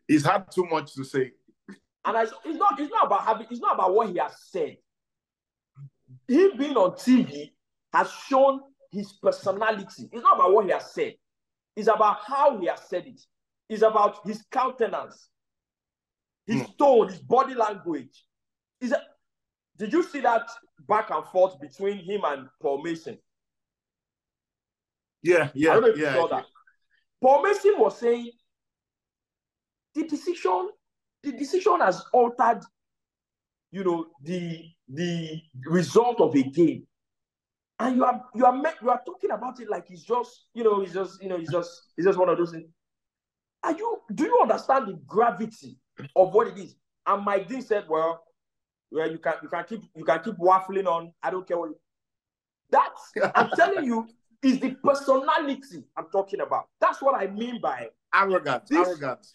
he's had too much to say.
and I it's not it's not about having it's not about what he has said. Him being on TV has shown his personality. It's not about what he has said. It's about how he has said it. It's about his countenance, his hmm. tone, his body language. Is did you see that back and forth between him and Paul Merson?
Yeah, yeah,
I don't know if
yeah.
you saw that. Paul Merson was saying the decision, the decision has altered, you know, the the result of a game. And you are you are you are talking about it like it's just, you know, it's just, you know, it's just it's just one of those things. Are you do you understand the gravity of what it is? And Mike Dean said, Well, well, you can you can keep you can keep waffling on. I don't care what You, that's I'm telling you, is the personality I'm talking about. That's what I mean by
arrogance,
This-
arrogance.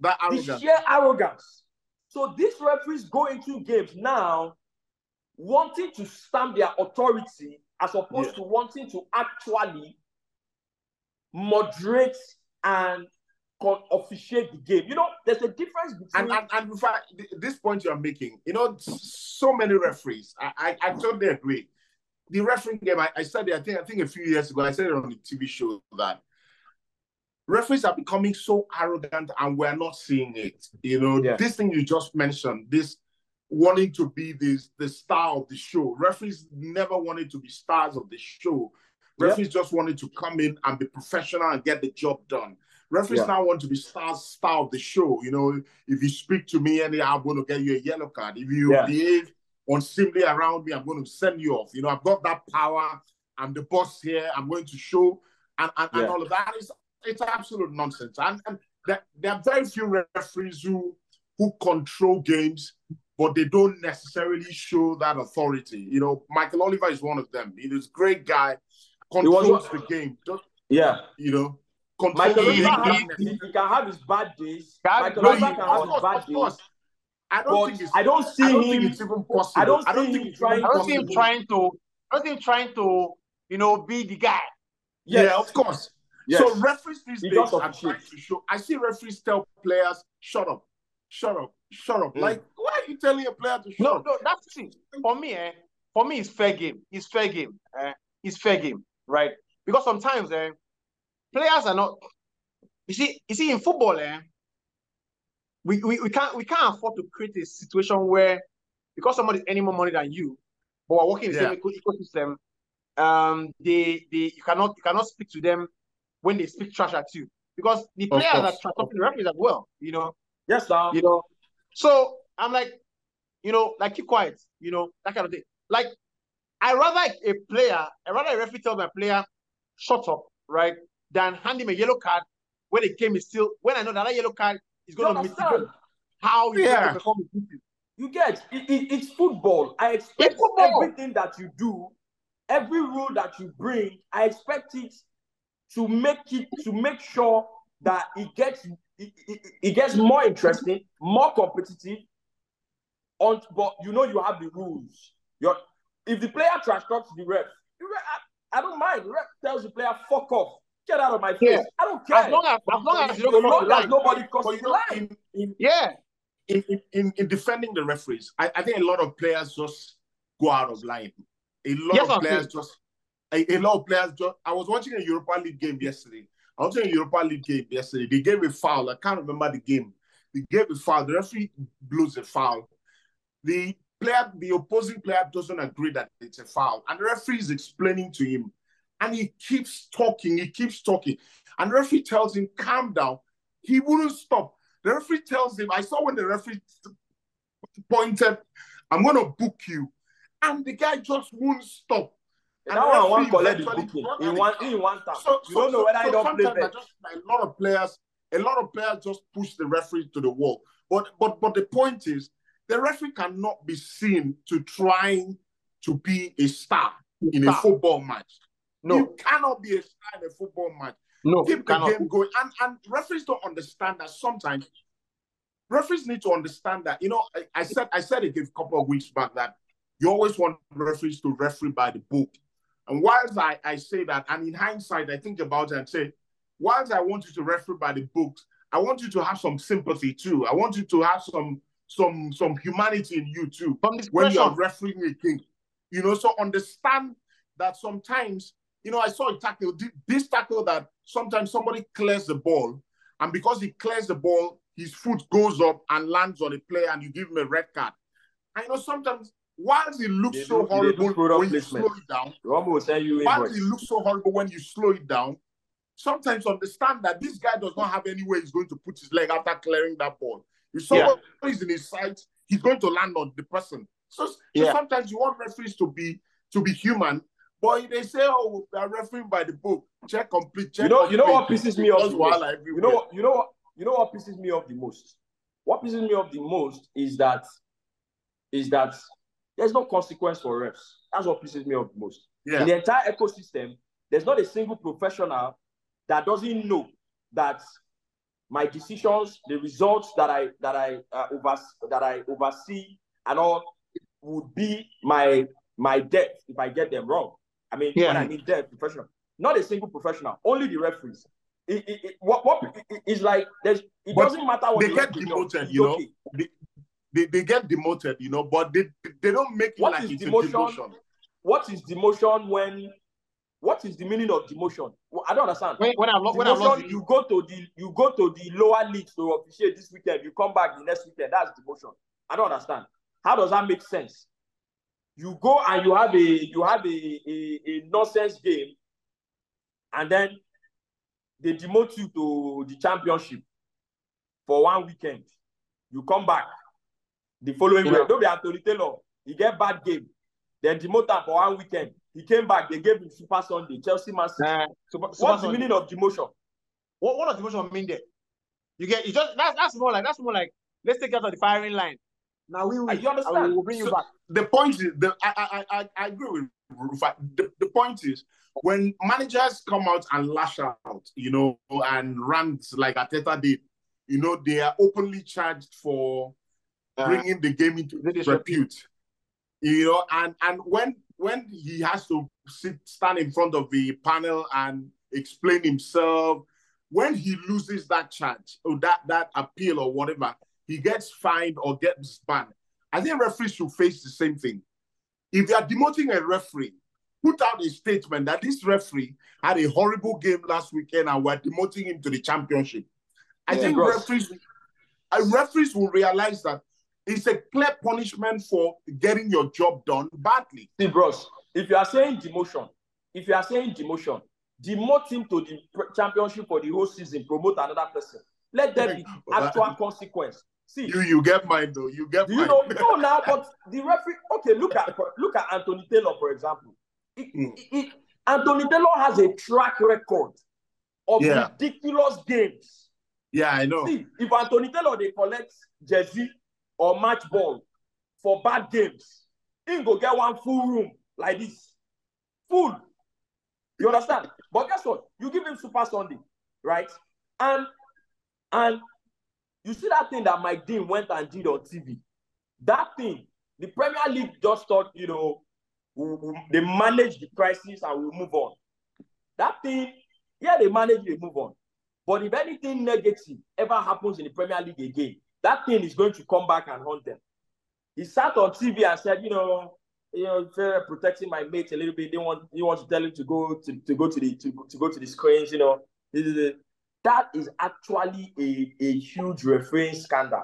That
the
arrogance.
sheer arrogance. So these referees go into games now wanting to stamp their authority as opposed
Yeah.
to wanting to actually moderate and con- officiate the game. You know, there's a difference between
And, and, and in fact, th- this point you're making, you know, so many referees, I, I, I totally agree. The refereeing game, I, I said it, I think, I think a few years ago, I said it on the TV show that referees are becoming so arrogant and we're not seeing it. You know,
Yeah.
this thing you just mentioned, this wanting to be this the star of the show. Referees never wanted to be stars of the show.
Yeah.
Referees just wanted to come in and be professional and get the job done. Referees
Yeah.
now want to be stars, star of the show. You know, if you speak to me and I'm going to get you a yellow card. If you
Yeah.
behave unseemly around me, I'm going to send you off. You know, I've got that power. I'm the boss here. I'm going to show and, and, and all of that is it's absolute nonsense. And, and there, there are very few referees who who control games, but they don't necessarily show that authority. You know, Michael Oliver is one of them. He's a great guy, controls
one-
the game. Just,
yeah.
you know,
Michael
He-
Oliver
he-
he, he can have his bad days.
Can
Michael
his
Oliver
bad
can have
Of
his bad days.
course. I don't
But
think it's
I don't see
I don't
him.
it's even possible.
I don't see him
think it's
trying-
I don't see him trying to. I don't see him trying to, you know, be the guy.
Yes.
Yeah, of course.
Yes.
So referees these
He
days are trying to show. I see referees tell players, "Shut up, shut up, shut up."
Mm.
Like, why are you telling a player to shut
No,
up?
no, that's the thing. For me, eh, for me, it's fair game. It's fair game. Eh, it's fair game, right? Because sometimes, eh, players are not. You see, you see, in football, eh, we, we, we can't we can't afford to create a situation where because somebody's earning more money than you, but we're working in the
Yeah.
same eco- ecosystem, um, they they you cannot you cannot speak to them when they speak trash at you because the
Of
players are
course.
trash talking the referees as well. You know,
Yes, sir.
you know. So I'm like, you know, like keep quiet, you know, that kind of thing. Like, I rather a player, I rather a referee tell my player, shut up, right, than hand him a yellow card when the game is still when I know that that yellow card is
You
going to
understand?
mitigate how he's
Yeah.
going to perform his duties.
You get it, it, it's football. I expect
football.
everything that you do, every rule that you bring, I expect it to make it to make sure that it gets it, it, it gets more interesting, more competitive. On but you know you have the rules. Your if the player trash talks the ref, the ref I, I don't mind. The ref tells the player fuck off, get out of my face.
Yeah.
I don't care.
As long as as long as you don't cross
long as
line.
nobody
But
crosses
you
the
know,
line.
in, in,
Yeah,
in, in, in, in defending the referees, I, I think a lot of players just go out of line. A lot
Yes,
of
I'm
players
saying.
just a, a lot of players just I was watching a Europa League game yesterday. I was watching a Europa League game yesterday. They gave a foul. I can't remember the game. They gave a foul. The referee blows a foul. The player, the opposing player doesn't agree that it's a foul. And the referee is explaining to him. And he keeps talking, he keeps talking. And the referee tells him, calm down. He wouldn't stop. The referee tells him, I saw when the referee pointed, I'm going to book you. And the guy just won't stop.
That
And
one, one
referee
collect the
eventually
booking in one in one time.
So,
you
so-
don't know
so-
whether
so
he don't play
sometimes I
bet.
a lot of players, a lot of players just push the referee to the wall. But but but the point is, the referee cannot be seen to trying to be a star in a football match.
no,
You cannot be a star in a football match.
no,
Keep the
cannot.
game going. And and referees don't understand that sometimes referees need to understand that. You know, I, I said I said it a couple of weeks back that you always want referees to referee by the book. And whilst I, I say that, and in hindsight, I think about it and say, whilst I want you to referee by the books, I want you to have some sympathy too. I want you to have some some some humanity in you too when you are refereeing a game. You know, so understand that sometimes, you know, I saw a tackle, this tackle that sometimes somebody clears the ball, and because he clears the ball, his foot goes up and lands on a player, and you give him a red card. I know sometimes Once it looks
They
so
do-
horrible
product
when you slow it down,
Roma will send you
once
invoice.
it looks so horrible when you slow it down, sometimes understand that this guy does not have anywhere he's going to put his leg after clearing that ball. If
Yeah.
somebody is in his sight, he's going to land on the person. So, so
Yeah.
sometimes you want referees to be to be human, but they say, "Oh, we are refereeing by the book. Check complete. Check
You know, you know what pisses me off
Just
the most?
wahala
You know, what- you know you know what pisses me off the most. What pisses me off the most is that, is that there's no consequence for refs. That's what pisses me off most.
Yeah.
In the entire ecosystem, there's not a single professional that doesn't know that my decisions, the results that I that I uh, over, that I oversee, and all would be my my debt if I get them wrong. I mean, when I mean debt professional, not a single professional, only the referees. It, it, it, what what it- it's like? There's it
But
doesn't matter what
they get demoted, you know.
okay.
They, they they get demoted, you know, but they they don't make it
What
like
is
it's
demotion?
a demotion.
What is demotion when? What is the meaning of demotion? Well, I don't understand.
When, when I've lo- when I've lost,
Demotion, you go to the you go to the lower leagues to officiate this weekend. You come back the next weekend. That's demotion. I don't understand. How does that make sense? You go and you have a you have a, a, a nonsense game, and then they demote you to the championship for one weekend. You come back the following
You
week.
know-
Don't be Anthony Taylor. He get bad game. Then demote him for one weekend. He came back. They gave him Super Sunday. Chelsea Man City.
uh, Super,
What's the meaning of demotion?
What what does demotion mean there? You get you just that's that's more like that's more like let's take you out of the firing line. Now we will
Uh, you understand?
we'll bring you
So-
back.
the point is the I I I, I agree with Rufa. The, the point is when managers come out and lash out, you know, and rant like Arteta did, you know, they are openly charged for bringing the game into
they
repute. You know, and and when when he has to sit stand in front of the panel and explain himself, when he loses that charge or that that appeal or whatever, he gets fined or gets banned. I think referees should face the same thing. If you are demoting a referee, put out a statement that this referee had a horrible game last weekend and we're demoting him to the championship. I
Yeah,
think referees, uh, referees will realize that it's a clear punishment for getting your job done badly.
See, bros, if you are saying demotion, if you are saying demotion, demote him to the championship for the whole season, promote another person. Let there be actual consequence. See,
You you get mine though. You get
do you
mine.
know? No, now, but the referee. Okay, look at look at Anthony Taylor, for example. It-
Mm.
it- it- Anthony Taylor has a track record of
Yeah.
ridiculous games.
yeah, I know.
See, if Anthony Taylor they collect jersey or match ball for bad games, he go get one full room like this. Full. You understand? But guess what? You give him Super Sunday, right? And and you see that thing that Mike Dean went and did on TV. That thing, the Premier League just thought, you know, they manage the crisis and we move on. That thing, yeah, they manage, they move on. But if anything negative ever happens in the Premier League again, that thing is going to come back and haunt them. He sat on TV and said, you know, you know, protecting my mate a little bit. They want, you want to tell him to go to, to go to the to, to go to the screens, you know. This is. That is actually a, a huge refereeing scandal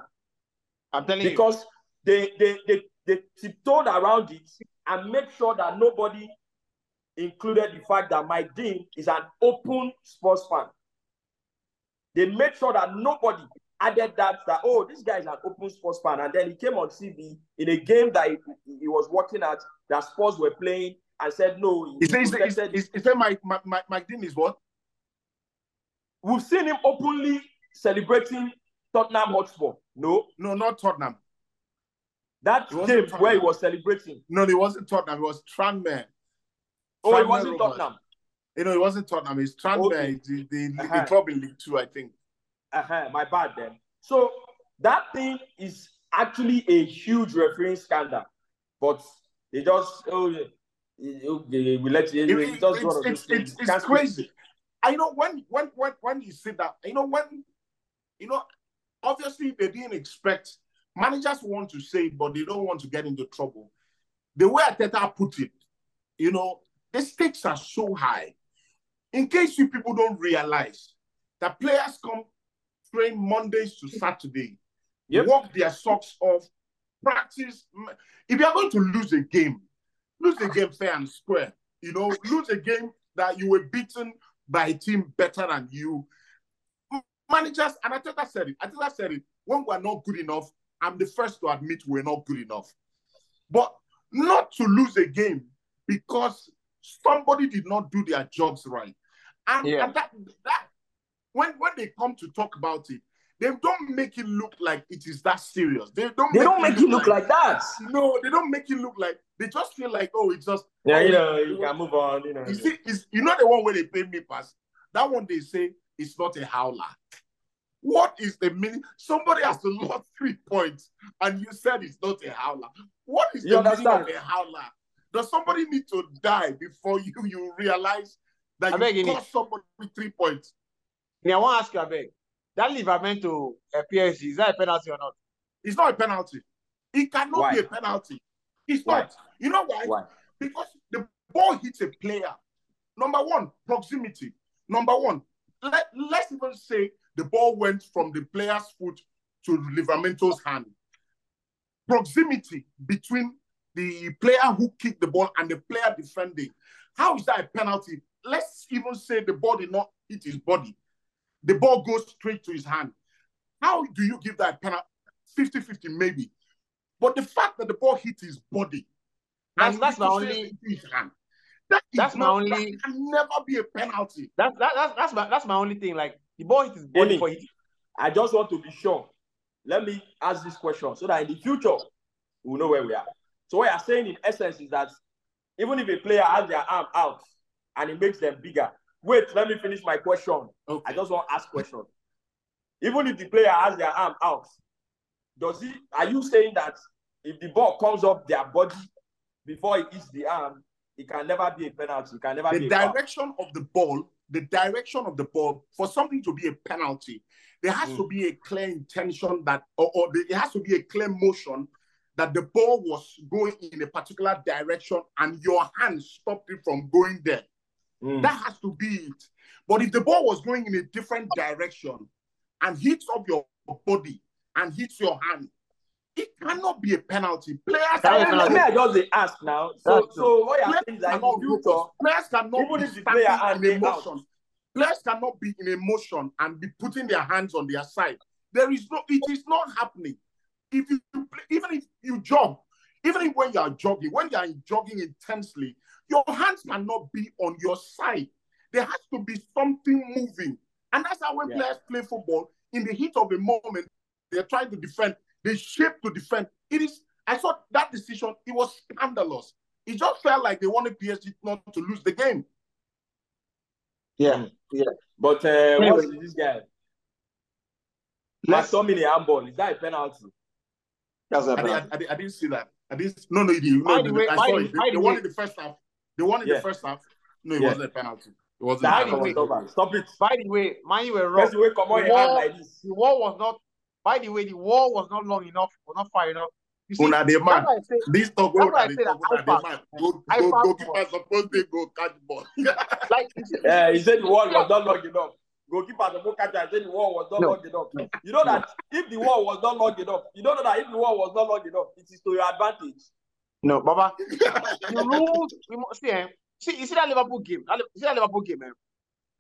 I'm telling you.
because they they they they tiptoed around it and make sure that nobody included the fact that Mike Dean is an open Spurs fan. They made sure that nobody added that that oh this guy is an open Spurs fan and then he came on TV in a game that he, he was working at that Spurs were playing and said no
He
he
said, he said, he
protected-
said, he said Mike, Mike, Mike, Mike Dean is what?
we've seen him openly celebrating Tottenham Hotspur no
No, not Tottenham.
that game where he was celebrating
No, it wasn't Tottenham. It was Tranmere.
oh it wasn't. Tottenham
You know, it wasn't Tottenham. It's Tranmere.
Okay.
The, the, the
Uh-huh.
club in League Two, I think.
Uh-huh, my bad then. So that thing is actually a huge refereeing scandal, but they just oh okay, we let you.
It-
It's
it-
just
it's, it's, it's, it's crazy. I know when when when when you sit that, you know when you know obviously they didn't expect managers want to say but they don't want to get into trouble. The way Arteta put it, you know, the stakes are so high. In case you people don't realize that players come train Mondays to Saturday,
Yep.
walk their socks off, practice. If you are going to lose a game, lose a game fair and square. You know, lose a game that you were beaten by a team better than you. Managers, and I think I said it. I think I said it. When we're not good enough, I'm the first to admit we're not good enough. But not to lose a game because somebody did not do their jobs right. And,
Yeah.
and that that when when they come to talk about it, they don't make it look like it is that serious. They don't
They don't make it look like that.
no, they don't make it look like they just feel like oh, it's just
Yeah,
oh,
you know, you can move on. You know.
you see, is you know the one where they pay me pass. That one they say it's not a howler. What is the meaning? Somebody has to lost three points, and you said it's not a howler. What is
You
the meaning of a howler? Does somebody need to die before you you realize that
I
you
you,
cost somebody three points?
Now, I want to ask you, I beg, that Livramento uh, PSG, is that a penalty or not?
It's not a penalty. It cannot
Why?
be a penalty. It's
Why?
not. You know why?
Why?
Because the ball hits a player. Number one, proximity. Number one, let, let's even say the ball went from the player's foot to Livramento's hand. Proximity between the player who kicked the ball and the player defending. How is that a penalty? Let's even say the ball did not hit his body. The ball goes straight to his hand. How do you give that penalty? 50 50, maybe. But the fact that the ball hit his body
That's-
and
that's my only-
into his hand, that is
That's my
not-
only-
That can never be a penalty.
That's that, that's that's my that's my only thing. Like the ball hit his body
Amy.
for it.
I just want to be sure. Let me ask this question so that in the future we'll know where we are. So what you're saying in essence is that even if a player has their arm out and it makes them bigger. Wait, let me finish my question.
Okay.
I just want to ask question. Even if the player has their arm out, does he are you saying that if the ball comes up their body before it hits the arm, it can never be a penalty, it can never
the
be a foul?
direction of the ball, the direction of the ball, for something to be a penalty, there has
Mm.
to be a clear intention that, or, or the, it has to be a clear motion that the ball was going in a particular direction and your hand stopped it from going there.
Mm.
That has to be it. But if the ball was going in a different direction and hits up your body and hits your hand, it cannot be a penalty. Players,
Can
Let me- let me I just ask now. So,
That's
so what you're
players
saying is that in
cannot,
the future,
players cannot
even
be
if the player
standing
hand
in emotion. Players cannot be in emotion and be putting their hands on their side. There is no, it is not happening. If you even if you jog, even if when you are jogging, when you are jogging intensely, your hands cannot be on your side. There has to be something moving. And that's how when
Yeah.
players play football, in the heat of the moment, they're trying to defend, they shape to defend. It is, I saw that decision, it was scandalous. It just felt like they wanted PSG not to lose the game.
Yeah. yeah.
but uh,
Anyway.
what's with this guy?
Let's
McTominay handball, is that a penalty?
that's a
I,
penalty.
I, I, I didn't see that. I didn't. No, no, you didn't.
By
No,
the
no,
way-
I
by
saw it.
by
The,
the
the
way-
in the first half. The one in
Yeah.
the first half. No, it
Yeah.
wasn't a penalty. It wasn't.
By
a
the way-
penalty.
on, stop it.
By the way, man, you were wrong.
Person wey comot
The
your
wall-
like this.
The wall was not. By the way, the wall was not long enough, was not far enough. You see,
Una dey
that's
mad.
why I say
This talk
That's
wey
why I
una dey
say
talk, una dey
I.
Go, go,
found
goalkeeper
ball.
suppose dey go catch ball.
like you see,
Uh, he said the wall was not long enough. Goalkeeper the book catcher said the wall was not
No.
long enough. You know that if the wall was not long enough, you don't know that if the wall was not long enough, it is to your advantage.
No, Baba. the rules we must see, eh, see, you see that Liverpool game. That, you see that Liverpool game, eh?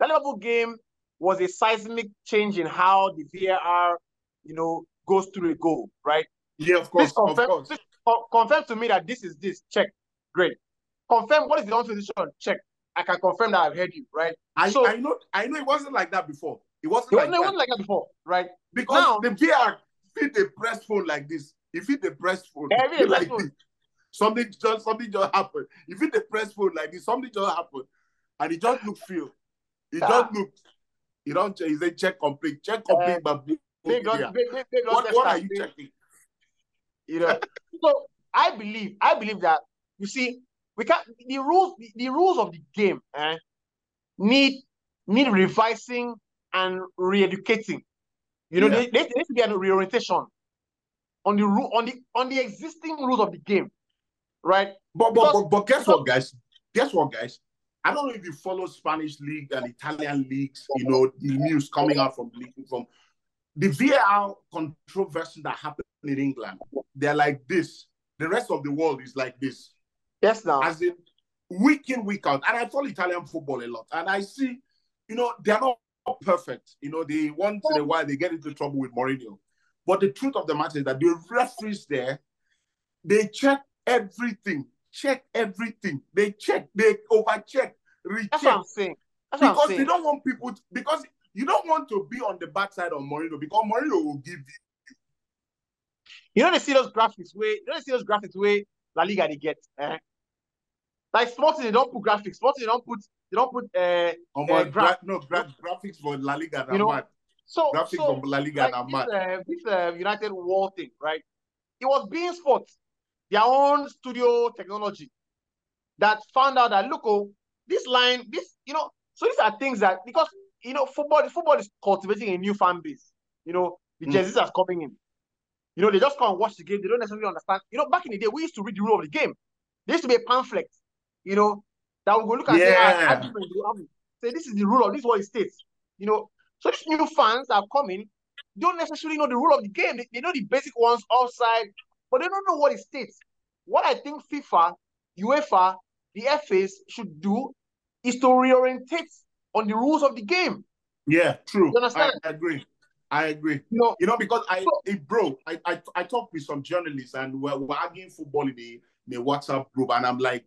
That Liverpool game was a seismic change in how the VAR, you know, goes through a goal, right?
yeah, of
Please
course, of course.
please co- confirm to me that this is this. Check. Great. Confirm what is the on position. Check. I can confirm that I've heard you, right?
I,
So-
I know, I know, it wasn't like that before. It wasn't
It
like
wasn't, it
that
wasn't like that before, right?
because
now-
the VR fit the press phone like this. If it the press phone,
Yeah, fit the press
like
phone.
Something just something just happened. If the press phone like this, something just happened, and it just look feel. It
Ah.
just look. You don't. check- He said check complete. Check complete, but
loss, big, big, big
what, what are you checking?
you know. so I believe, I believe that you see, we can the rules, the, the rules of the game, eh, need need revising and re-educating. You know,
Yeah.
there, needs to be a reorientation on the rule on the on the existing rules of the game, right?
But but, but but guess what, guys? Guess what, guys? I don't know if you follow Spanish league and Italian leagues. You know the news coming out from the league from the VAR controversy that happened in England. they're like this. The rest of the world is like this.
Yes, now.
As in week in, week out. And I follow Italian football a lot. And I see, you know, they're not perfect. You know, they once in a while they get into trouble with Mourinho. But the truth of the matter is that the referees there, they check everything, check everything. They check, they overcheck, recheck.
That's what I'm saying. That's what I'm
Because
saying.
they don't want people, to, because you don't want to be on the backside of Mourinho because Mourinho will give you.
You know they see those graphics way. You know they see those graphics way La Liga they get. Eh? Like Sporting, they don't put graphics. Sporting, they don't put. They don't put. Uh,
Oh,
Uh,
my
gra-
gra- no, gra- graphics for La Liga,
You know,
mad.
so
Graphics
so
for La Liga,
like this, uh, this uh, United Wall thing, right? It was being Sports, their own studio technology, that found out that look, oh, this line, this, you know, so these are things that because you know, football, football is cultivating a new fan base. You know, the
Mm.
jerseys are coming in. You know, they just come and watch the game. They don't necessarily understand. You know, back in the day, we used to read the rule of the game. There used to be a pamphlet, you know, that we go look and say, ah,
Yeah.
we have- say this is the rule of this is what it states. You know, so these new fans are coming, don't necessarily know the rule of the game. They, they know the basic ones offside, but they don't know what it states. What I think FIFA, UEFA, the FAs should do is to reorientate on the rules of the game.
Yeah, true.
You understand?
I agree. I agree.
You know,
You know, because I,
So-
it, broke. I, I, I talked with some journalists and we're, we're arguing football in a, in a WhatsApp group, and I'm like,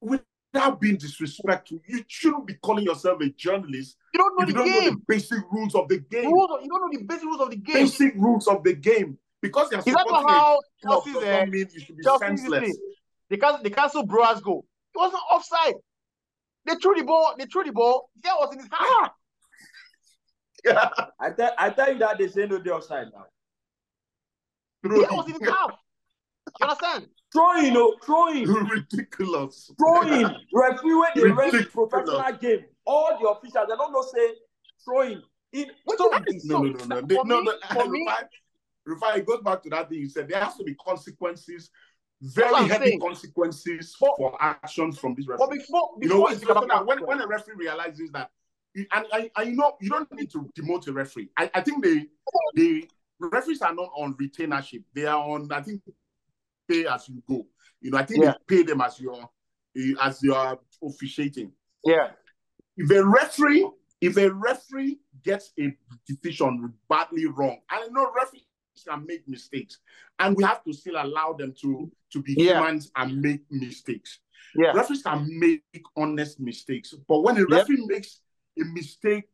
without being disrespectful, you shouldn't be calling yourself a journalist
you don't know
you
the
don't know the basic rules of the
The
game.
rules of- you don't know the basic rules of the game.
Basic rules of the game. Because you're
Is that
supporting
not how
a club
Chelsea's
does
uh,
not mean you should be senseless.
thing? They cancel they cancel Broa's goal. It wasn't offside. They threw the ball. They threw the ball. There was in his hand. yeah.
I tell I tell you that they say no day offside now.
Throw
There was in his half. You understand?
Throwing, no, throwing,
ridiculous.
throwing. Referee when they ref
Ridiculous.
professional game, all the officials they don't know say throwing. In what
So-
that is
No, no, no, no. They,
For
no, no.
for me-
Rufai, Rufai, it goes back to that thing you said. There has to be consequences, very heavy
saying.
consequences
But-
for actions from this
But
referee.
before,
You
before
know, it's so that when, when a referee realizes that, and, and, and you know, you don't need to demote a referee. I, I think they, they referees are not on retainership. They are on, I think, pay as you go. You know, I think
Yeah.
they pay them as you're eh, as you are officiating.
yeah,
If a referee, if a referee gets a decision badly wrong, and I know referees can make mistakes, and we have to still allow them to to be
Yeah.
humans and make mistakes.
yeah,
Referees can make honest mistakes, but when a referee makes a mistake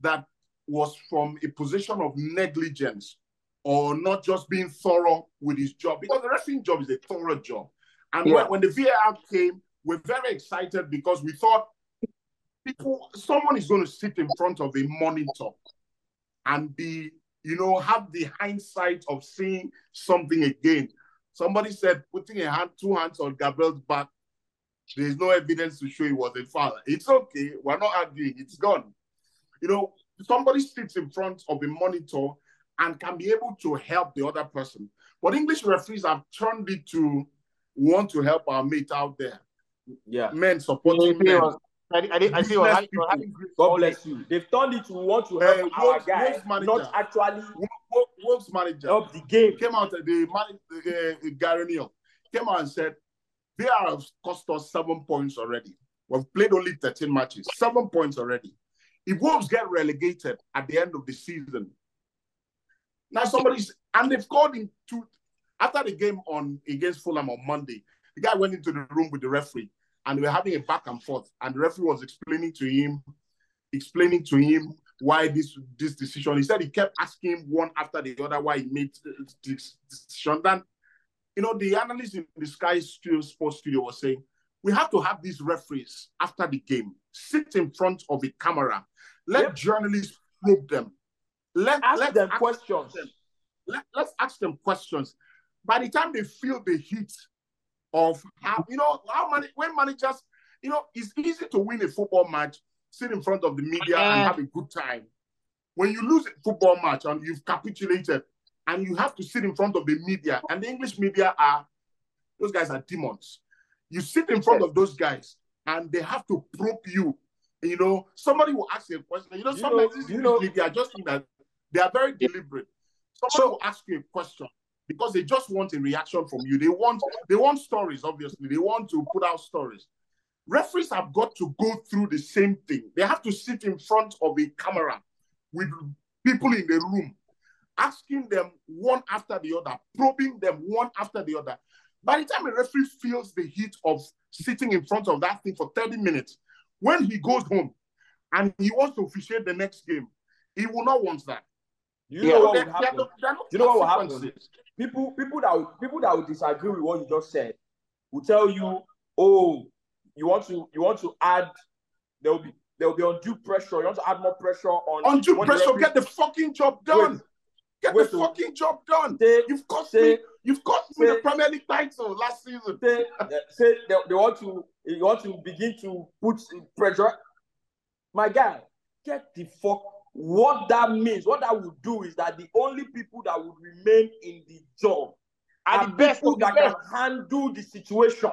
that was from a position of negligence or not just being thorough with his job, because the refereeing job is a thorough job. And
Yeah.
when, when the VAR came, we're very excited because we thought people, someone is going to sit in front of a monitor and be, you know, have the hindsight of seeing something again. Somebody said putting a hand, two hands on Gabriel's back there's no evidence to show it was a father. It's okay. We're not arguing. It's gone. You know, somebody sits in front of a monitor and can be able to help the other person. But English referees have turned it to want to help our mate out there.
Yeah.
Men supporting men.
I, I, I, I see. Was having, was having grief
God bless you. They've turned it to want to
Uh,
help our
Wolves-
guy,
manager.
not actually
Wo- Wo- Wolves manager
help the game.
came out, the man, uh, Gary Neal came out and said, they have cost us seven points already. We've played only 13 matches, seven points already. If Wolves get relegated at the end of the season, now somebody's, and they've called him to, after the game on against Fulham on Monday, the guy went into the room with the referee and were having a back and forth, and the referee was explaining to him, explaining to him why this this decision. He said he kept asking one after the other why he made this decision. Then you know, the analyst in the Sky Studio Sports Studio was saying, we have to have these referees after the game sit in front of a camera. Let
Yep.
journalists probe them. Let,
Ask
let
them questions.
them. Let, let's ask them questions. By the time they feel the heat of how, you know, how many, when managers, you know, it's easy to win a football match, sit in front of the media and have a good time. When you lose a football match and you've capitulated, and you have to sit in front of the media, and the English media are those guys are demons. You sit in front of those guys, and they have to probe you. You know, somebody will ask you a question. You know,
You
sometimes
know-
these
you know-
media just think that they are very deliberate. Somebody
So-
will ask you a question, because they just want a reaction from you. They want they want stories, obviously. They want to put out stories. Referees have got to go through the same thing. They have to sit in front of a camera with people in the room, asking them one after the other, probing them one after the other. By the time a referee feels the heat of sitting in front of that thing for 30 minutes, when he goes home and he wants to officiate the next game, he will not want that.
You know what
There-
will
there are
happen?
no- there are no
You know what will happen? People, people that will, people that will disagree with what you just said will tell you, "Oh, you want to, you want to add. There will be, there will be undue pressure. You want to add more pressure on
Undue pressure,
referee-
get the fucking job done. Get
wait,
the
wait.
fucking job done.
Say,
You've cost
say,
me. You've cost me
say-
the Premier League title last season.
say, say they, they want to, you want to begin to put pressure. My guy, get the fuck. What that means, what that would do is that the only people that would remain in the job
Are the best
people that
best.
can handle the situation.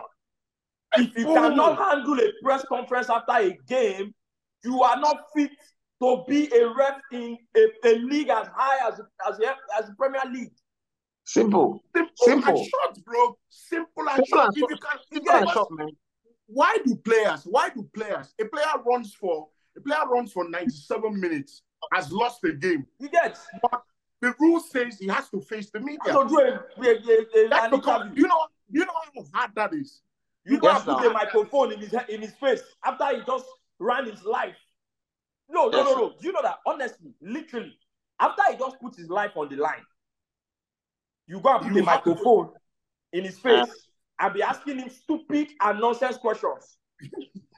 If you cannot handle a press conference after a game, you are not fit to be a ref in a, a league as high as as as Premier League.
Simple.
Simple,
Simple.
and short, bro. Simple and
Simple
short.
and
If you can, if
Simple and
you
short, man.
why do players? Why do players? A player runs for a player runs for 97 minutes, has lost the game.
You get
The rule says he has to face the media.
so do a, a, a, a,
That's because you know you know how hard that is.
You go
Yes,
and put
now.
a microphone in his in his face after he just ran his life. No, no,
Yes,
no, no. Do you know that? Honestly, literally, after he just put his life on the line, you go and put
You
a
have to-
microphone in his face and be asking him stupid and nonsense questions.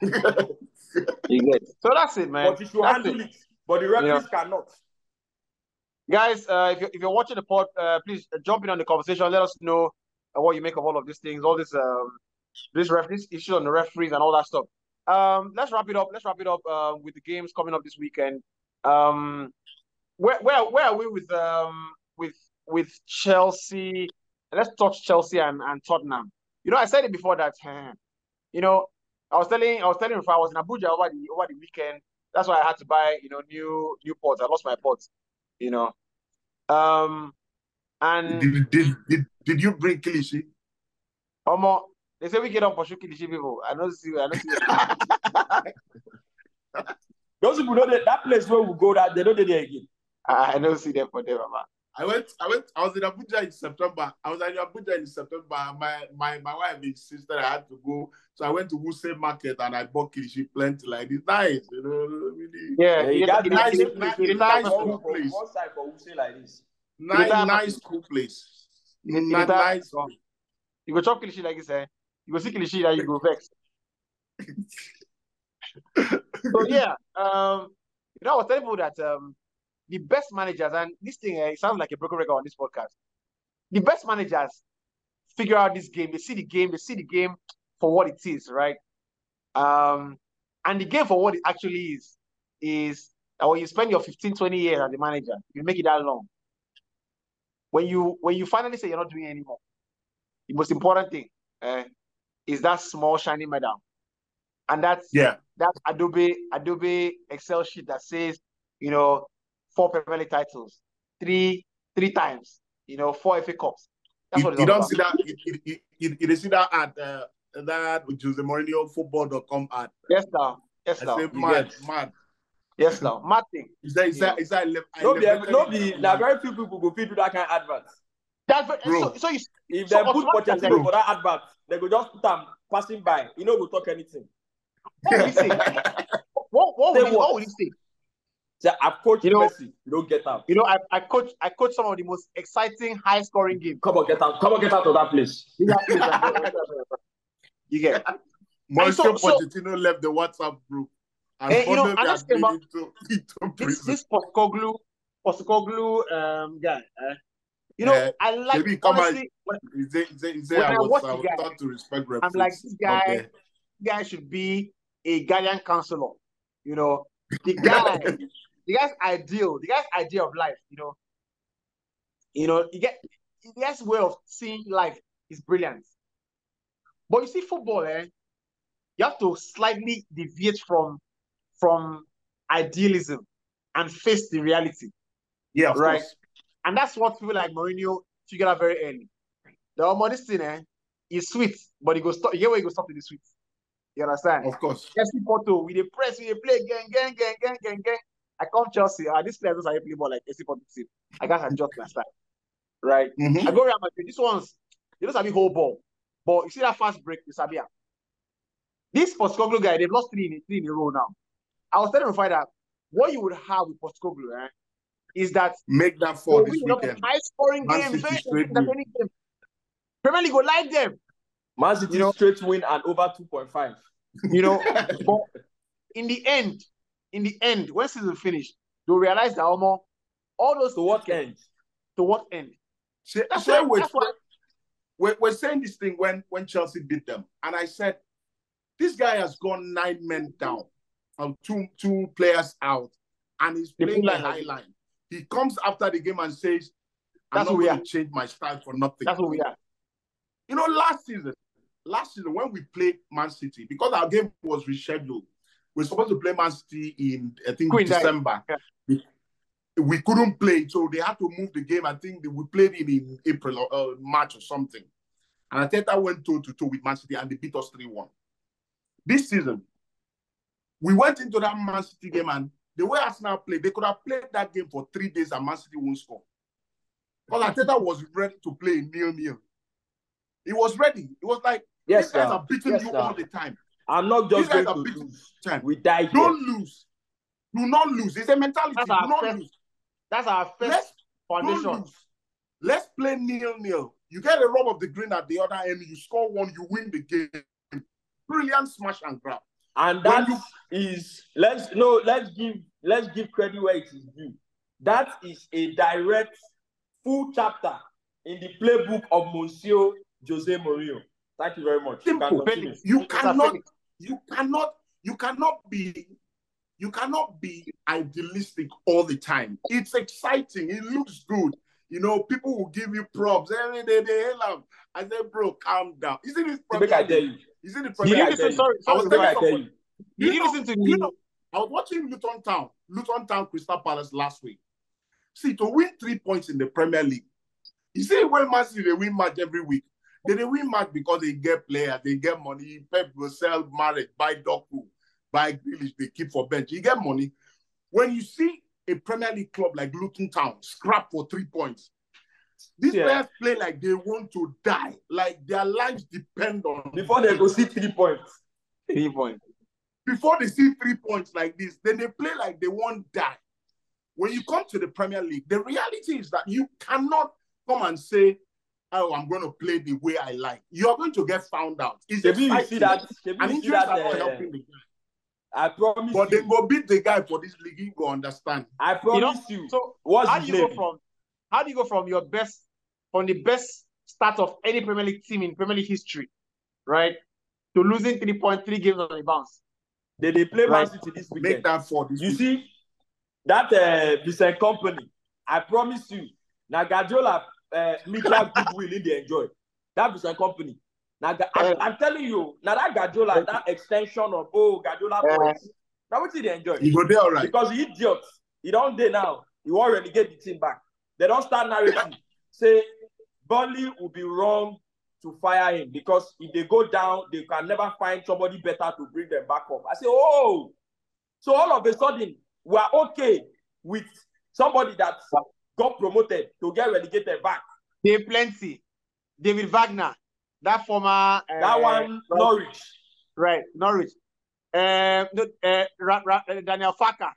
You get. So that's it, man.
but you should
That's
handle it. But the referees cannot.
Guys, uh, if, you're, if you're watching the pod, uh, please uh, jump in on the conversation. Let us know uh, what you make of all of these things, all this um, this referees issue on the referees and all that stuff. Um, let's wrap it up. Let's wrap it up uh, with the games coming up this weekend. Um, where where where are we with um with with Chelsea? Let's touch Chelsea and, and Tottenham. You know, I said it before that. You know, I was telling I was telling if I was in Abuja over the over the weekend. That's why I had to buy you know new new pots. I lost my pots. You know, um, and
Did, did, did, did you bring Kilishi?
Omo, they say we get on pursue Kilishi people. I know see, I know see.
Those people know that that place where we go that they don't do there again.
I know see them for them, mama.
I went, I went, I was in Abuja in September. I was in Abuja in September. My my my wife insisted I had to go. So I went to Wuse Market and I bought Kilishi plenty like this. Nice, you know, really
Yeah,
Yeah,
you
you
get-
got
you
the
get-
nice-
you
place
nice- nice
you
cool place.
One side for who like this.
nice, nice, cool place.
You
Ni- nice.
market. You go chop Kilishi like this, eh? You go see Kilishi that you go vex. so yeah, um, you know, I was telling people that um, the best managers and this thing, it sounds like a broken record on this podcast. The best managers figure out this game. They see the game. They see the game for what it is, right? Um, and the game for what it actually is is that when you spend your 15, 20 years as a manager, you make it that long. When you when you finally say you're not doing anymore, the most important thing eh, is that small shiny medal, and that's
Yeah,
that Adobe Adobe Excel sheet that says, you know, four Premier League titles, three three times, you know, four FA Cups. That's
you,
what
you don't
about.
see that. You, you, you, you, you see that ad, uh, that Jose Mourinho football.com ad.
Yes, now. Yes,
I
now.
say, mad,
get-
mad.
Yes, now. Mad thing.
Is that, is
Yeah.
that, is that,
No be
elevated
no
it
be
to
now very few people go fit do that kind of advert.
That's very,
Bro.
so, so you
If
So
they put
automatically-
Pochettino for that advert, they go just put them passing by. You know, go talk anything.
what would you say? What, what, would you,
what?
what would you say?
Say, I've coached
You know-
Messi. You don't get out.
You know, I, I coach I coach some of the most exciting, high scoring games.
Come on, get out. Come on, get out of that place.
You get
Mauricio
so- so-
Pochettino left the WhatsApp group. And
Eh, you know,
Bono
and that's the about-
into, into
this
prison.
this Postecoglou Postecoglou um guy. eh, you know,
Yeah,
I like
Shebi, come
honestly. when-
He say, he say,
When
I
I
was,
watch
I
the
was
guy,
taught to respect
I'm like, this guy,
Okay.
guy should be a guardian counselor. You know, the guy, the guy's ideal, the guy's idea of life. You know, you know, you get the guy's way of seeing life is brilliant. But you see, football, eh, you have to slightly deviate from from idealism and face the reality.
Yeah, of
Right.
course.
And that's what people like Mourinho together very early. The almost thing eh, is sweet, but he goes stop. Here where it goes stop to the sweet. You understand?
Of course.
FC Porto, we dey press, we play again, again, again, again, again, again. I come Chelsea. Ah, this players are play ball like FC Porto team. I guess adjust my style. Right.
Mhm.
I go Real Madrid. This one's they don't sabi hold ball. But you see that fast break, you sabi am. This Postecoglou guy, they've lost three in, three in a row now. I was telling find that what you would have with Postecoglou eh, is that
Make that
they
for this
win enough
weekend.
high scoring
Man
games,
City
very
straight win.
entertaining games. Premier League will like them,
Man City
You know-
straight win and over 2.5.
you know. but in the end, in the end, when season finish, they'll realize that almost all those
To what end?
To what end? That's why-
we're, we're, we're saying this thing when, when Chelsea beat them. And I said, this guy has gone nine men down and two two players out. And he's playing the
line.
high line. He comes after the game and says, I'm
That's
not going to change my style for nothing.
That's what we are.
You know, last season, last season when we played Man City, because our game was rescheduled, we are supposed to play Man City in I think
Queen.
December.
Yeah.
We, we couldn't play, so they had to move the game. I think they, we played it in April or uh, March or something. And Arteta went toe to toe with Man City and they beat us 3 1. This season, we went into that Man City game and the way Arsenal played, they could have played that game for three days and Man City won't score. Because Arteta was ready to play nil nil. He was ready. It was like
Yes,
these guys
sir.
are beating
Yes,
you
sir.
all the time.
I'm not just going to lose.
time.
We die here.
Don't lose. Do not lose. It's a mentality.
That's
Do
our
not
first
lose.
That's our first
Let's
foundation.
don't lose. Let's play nil nil. You get a rub of the green at the other end. You score one. You win the game. Brilliant smash and grab.
And
When
that is let's no let's give let's give credit where it is due. That is a direct full chapter in the playbook of Monsieur Jose Mourinho. Thank you very much. You can
Simple. You cannot. You cannot. You cannot be. You cannot be idealistic all the time. It's exciting. It looks good. You know, people will give you props every day. They hail them. I said, bro, calm down. Is it
I
Premier
you.
Is it Premier
you
I
listen?
you.
Sorry,
I was telling
I you.
You
know-
listen to
you know, I was watching Luton Town, Luton Town Crystal Palace last week. See, to win three points in the Premier League, you see, when Man City they win match every week, they, they win match because they get players, they get money. Pep will sell marriage, buy Doku, buy Grealish, they keep for bench. You get money. When you see a Premier League club like Luton Town scrap for three points, these
Yeah.
players play like they want to die, like their lives depend on
Before they go see three points.
three points.
before they see three points like this, then they play like they won't die. When you come to the Premier League, the reality is that you cannot come and say, "Oh, I'm going to play the way I like." You are going to get found out. It's
Shebi you see that. Shebi
and
you see
injuries
that.
are not
uh,
helping the guy.
I promise you.
But they
you.
go beat the guy for this league. You go understand.
I
You know,
promise you.
so
What's
how do
his
you go from how do you go from your best from the best start of any Premier League team in Premier League history, right, to losing three point three games on the bounce?
They they play Man
Right.
City this
Make that for this.
You
week.
see, that uh, Vincent Kompany, I promise you, now Guardiola uh, mutual goodwill in the enjoy. That Vincent Kompany. Now. I, am telling you, now that Guardiola, that extension of oh Guardiola
Eh.
points, now what did they enjoy?
you go there all right.
Because the idiot, he don't day now, he won't relegate the team back. They don't start narrative. Say Burnley will be wrong to fire him because if they go down, they can never find somebody better to bring them back up. I say, oh, so all of a sudden we are okay with somebody that got promoted to get relegated back.
They plenty. David Wagner, that former uh,
That one, Norwich.
right, Norwich. Uh, uh, Ra- Ra- uh, Daniel Farke,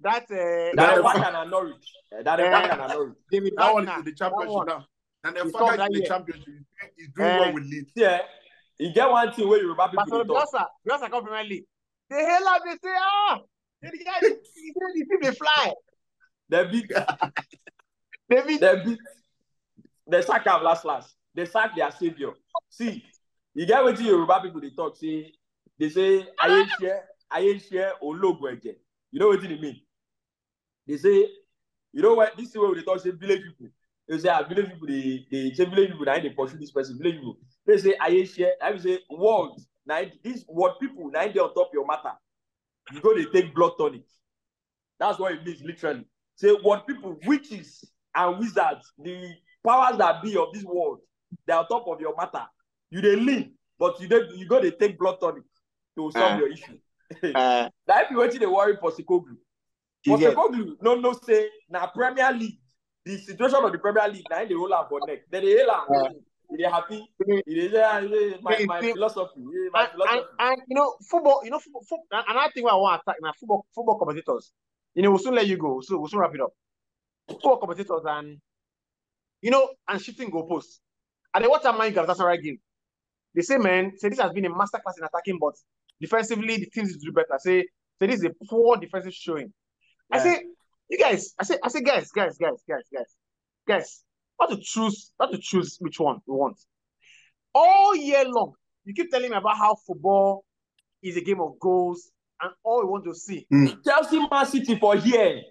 that uh,
Daniel
is Wagner and Norwich. That is
Eh.
And Norwich.
David
That one
Wagner.
is the
that
championship
one.
now. And the
He
is in the
year.
championship. He's doing well with Leeds.
Yeah, you get one thing where Yoruba people
Barcelona
dey talk.
Bielsa, Bielsa come Premier League. They hail out, they say, ah, the guy, the, the team they fly.
They beat
David,
they beat they sack am last last. They sack their saviour see you get wetin yoruba people they talk say they say aye share aye share ologun eje you know wetin e mean? They say you know what this is wey they talk say village people. They say ah village people dey dey say village people im dey pursue this person village people. They say aye share I be say word na im- this word people na they on top your matter. You go dey take blood tonic. That's what it means literally. Say word people witches and wizards the powers that be of this world, they're on top of your matter. You they lean, but you don't you go to take blood tonic to solve
Uh,
your issue.
Uh,
That if you waiting to worry for Sikoglu.
get-
Postecoglou no no say na Premier League. The situation of the Premier League now they roll out for neck. Then they hail am.
Uh,
They dey happy. They say my my philosophy. my
and, and, and you know, football, you know, football, football, another thing I want to attack now, football, football commentators. You know, we'll soon let you go. So we'll soon wrap it up. Football competitors and you know, and shifting goalposts. And then what time man Galatasaray game? They say, man, say this has been a masterclass in attacking, but defensively the teams need to do better. Say, say this is a poor defensive showing. I say, you guys, I say, I say, guys, guys, guys, guys, guys, guys, not to choose, not to choose which one we want. All year long, you keep telling me about how football is a game of goals, and all we want to see. Hmm.
Chelsea Man City for here.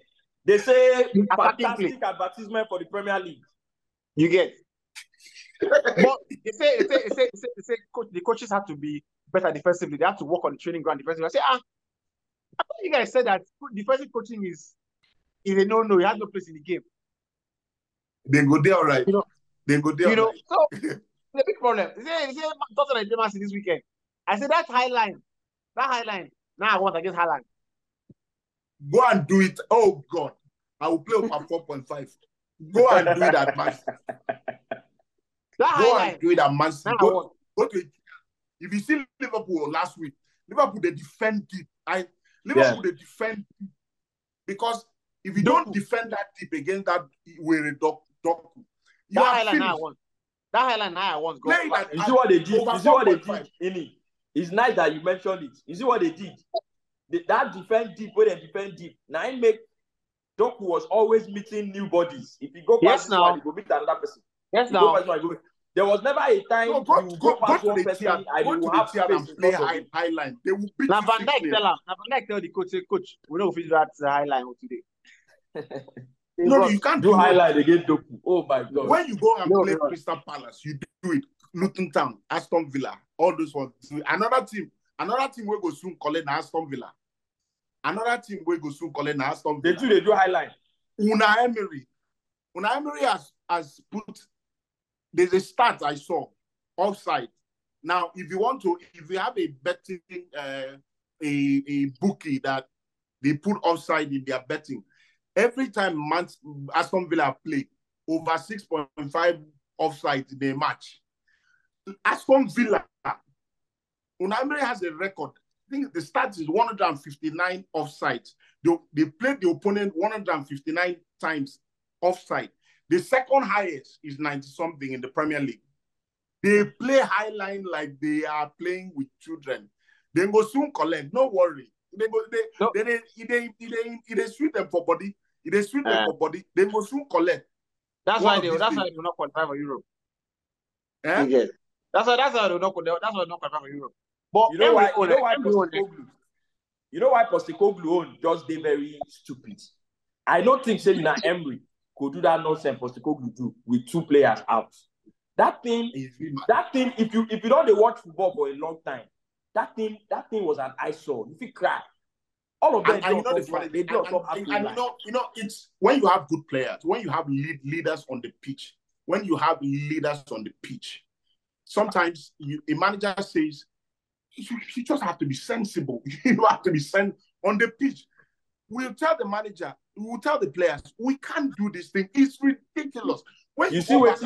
They say fantastic advertisement for the Premier League.
You get. but they say, they say, they say, they say, they say coach, the coaches have to be better defensively. They have to work on the training ground defensively. I say, ah, I thought you guys said that defensive coaching is is a no no. It has no place in the game.
They go there, all right.
You know-
they go there.
you know,
all right.
so it's a big problem. They say, they say Tottenham and Man City this weekend. I said that high line, that high line. Now I want against Haaland.
Go and do it. Oh God, I will play over four point five. Go and do it at Man.
That high
Go
line.
and do it at Man City. Go,
want.
go to. If you see Liverpool last week, Liverpool they defend deep. I Liverpool they defend deep because if you don't defend that deep against that weary doc, doc, you
That
are
high line now I want. That high line now I want. Go.
Play that-
You see what they did? You see what they did, Ini? It's nice that you mentioned it. You see what they did? The, that defend deep, where they defend deep. Now it make Doku was always meeting new bodies. If you go past
Yes,
this
now.
one, you go meet another person.
Yes,
You go
now.
past one, you go. There was never a time
No, go,
you
go,
go
go
past
to
one
the
person
tier,
and
go
you
to
will
the
have
tier
space
and play high,
it.
high line. They will beat
Now
you
Van Dijk tell him. Now Van Dijk tell the coach, say, coach, we know if we do that uh, high line today.
No, no, you can't
Do
do it.
highlight against Doku. Oh my god.
When you go and
No,
play
no.
Crystal Palace, you do it. Luton Town, Aston Villa, all those ones. Another team, another team will go soon calling Aston Villa. Another team will go soon calling Aston Villa.
they do they do highlight.
Unai Emery. Unai Emery has, has put there's a stat I saw offside. Now, if you want to, if you have a betting uh, a, a bookie that they put offside in their betting, every time Man- Aston Villa play over 6.5 offside in a match, Aston Villa, Unai Emery has a record. I think the stat is 159 offsides. They, they played the opponent 159 times offside. The second highest is 90 something in the Premier League. They play high line like they are playing with children. They go soon collect, no worry. They go they
No.
they they they, they, they, they sweet them for body. If they sweet them for body, they go soon collect.
That's
One
why they. That's
days.
why they will not qualify for Europe.
Eh?
Yes. That's why. That's why they will not. That's why they will not qualify for Europe. But
You know why? You
everyone-
know why
everyone-
Postecoglou? You know why Postecoglou own just they very stupid. I don't think saying that Emery could do that nonsense Postecoglou do with two players out. That thing, that thing. If you if you don't watch football for a long time, that thing that thing was an eyesore. You feel cry. All of them
And, and you know the funny,
They do on
and, and, and you know, you know, it's when you have good players, when you have lead leaders on the pitch, when you have leaders on the pitch, sometimes you, a manager says you, you just have to be sensible. You have to be sen on the pitch. We'll tell the manager, we'll tell the players, we can't do this thing. It's ridiculous. When
You see what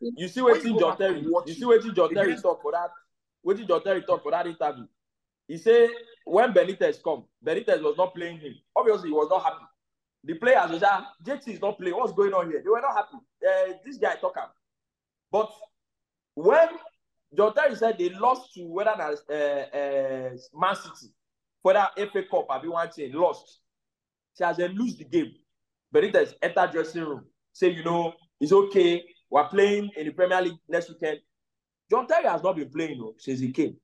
You see what
you
John Terry. You see what John Terry talk for that. What John Terry talk for that interview? He say when Benitez come, Benitez was not playing him. Obviously, he was not happy. The players was that JT is not playing. What's going on here? They were not happy. Uh, this guy talk am. But when Terry said they lost to whether that's uh, uh, Man City for that FA Cup, I be one thing lost. As they lose the game, Benitez enter dressing room, say, you know, it's okay. We're playing in the Premier League next weekend. John Terry has not been playing no, since he came.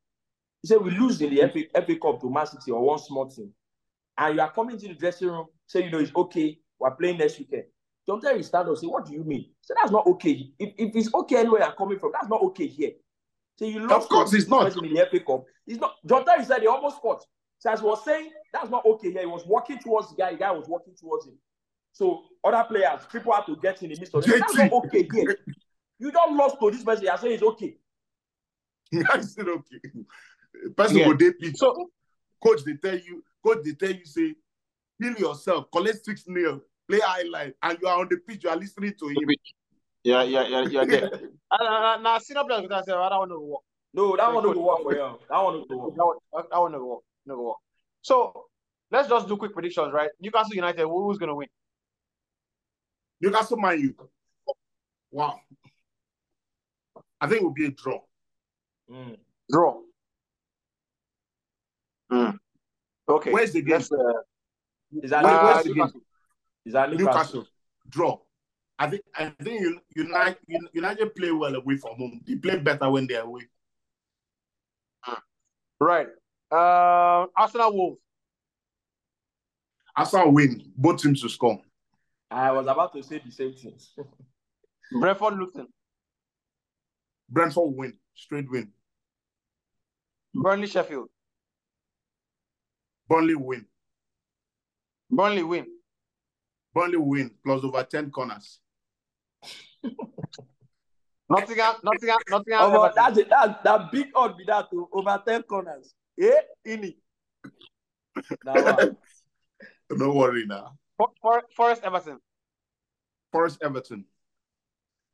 He said, we lose in the FA, FA Cup to Man City or one small team. And you are coming to the dressing room, say, you know, it's okay. We're playing next weekend. John Terry stand up, say, what do you mean? Say, that's not okay. If, if it's okay anywhere I'm coming from, that's not okay here. So you lost
Of course
to
it's not.
person in the FA Cup. It's not. John Terry said he almost fought. So as was saying, that's not okay here. He was walking towards the guy. The guy was walking towards him. So other players, people have to get in the midst of it. That's not okay here. You don't lost to this person. You're saying it's okay.
I said okay. Person
Yeah.
go dey pitch.
So
Coach, they tell you, coach, they tell you, say, heal yourself, collect six nil, play high highlight, and you are on the pitch, you are listening to him.
Yeah, yeah, yeah, yeah. There. Uh, now, senior players will say, I don't want to work.
No, that one
Coach,
will work for you. That one will work.
That one, that one never work. Never work. So let's just do quick predictions, right? Newcastle United, who's gonna win?
Newcastle Man U. Wow. I think it will be a draw.
Mm.
Draw. Hmm. Okay.
Where's the game?
Uh,
Is that
Where-
uh,
where's the game?
Is that Newcastle?
Newcastle. Draw. I think I think Un- United United play well away from home. They play better when they're away.
Right. Uh, Arsenal Wolves.
Arsenal win. Both teams to score.
I was about to say the same thing.
Brentford Luton.
Brentford win. Straight win.
Burnley Sheffield.
Burnley win.
Burnley win.
Burnley win. Plus over 10 corners.
Nottingham, Nottingham, Nottingham.
Oh,
Everton.
but that's it. That that big odd be that to over ten corners. Eh, ini. That one.
No worry now.
For, for, Forest Everton.
Forest Everton.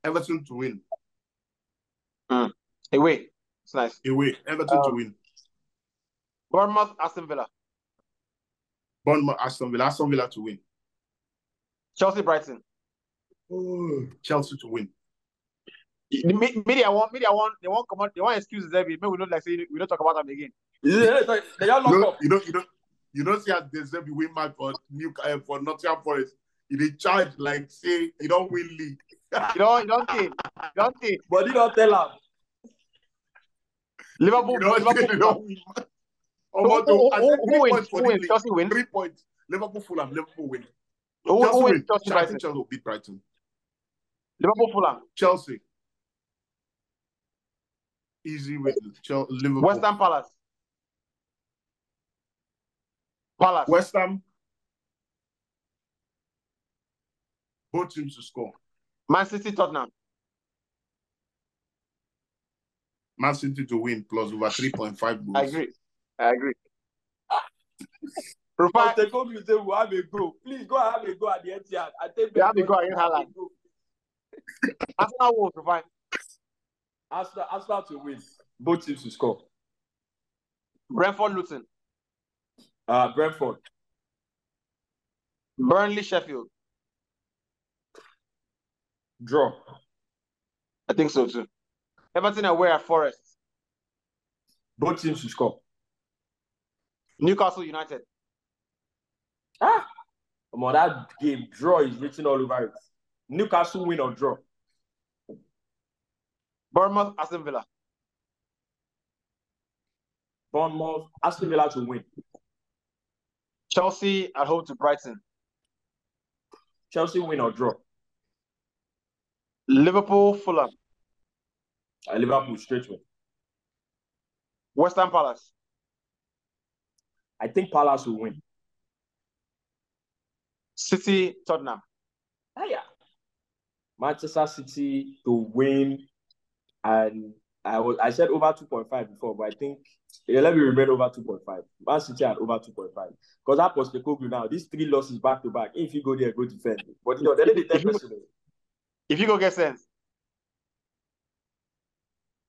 Everton to win.
Away. It's nice.
Away. Everton to
Um,
win.
Bournemouth Aston Villa.
Bournemouth, Aston Villa. Aston Villa to win.
Chelsea Brighton.
Chelsea to win.
The me- media want media want they want come on they want excuses every maybe we don't like say we don't talk about them again.
Is They don't
You
lock
know,
up.
you know, you know, you know, see how there's a win match for New uh, for Nottingham Forest. You dey charge like say you don't win league.
You don't you don't think you don't think
But you don't tell them.
Liverpool
You know,
Liverpool
you don't win.
who,
Almost
who,
I
who,
said
who
three
wins?
points for
Who
the
wins? Chelsea wins.
Three points. Liverpool, Fulham, Liverpool win.
Who,
Chelsea
who
win.
wins? Chelsea
I think Chelsea will beat Brighton.
Liverpool Fulham.
Chelsea. Easy with Chel- Liverpool.
West Ham Palace. Palace.
West Ham. Both teams to score.
Man City Tottenham.
Man City to win plus over 3.5 goals.
I agree. I agree. Rufai,
They come you say we have a go. Please go have a go at the Etihad. I take
We have a go against Haaland. Arsenal Wolves, Rufai.
Arsenal, Arsenal to win. Both teams to score.
Brentford Luton.
Uh, Brentford.
Burnley Sheffield.
Draw.
I think so too. Everton away at Forest.
Both teams to score.
Newcastle United.
Ah, come on, that game draw is written all over it. Newcastle win or draw.
Bournemouth Aston Villa.
Bournemouth, Aston Villa to win.
Chelsea at home to Brighton.
Chelsea win or draw.
Liverpool Fulham.
Uh, Liverpool straight win.
West Ham Palace.
I think Palace will win.
City Tottenham.
Ah, yeah. Manchester City to win, and I was I said over 2.5 before, but I think yeah, let me remain over 2.5. Man City at over 2.5. Because that was the Kogu now. These three losses back to back. If you go there, go defend. But you know, they did the
If you-
10.
If you go get sense.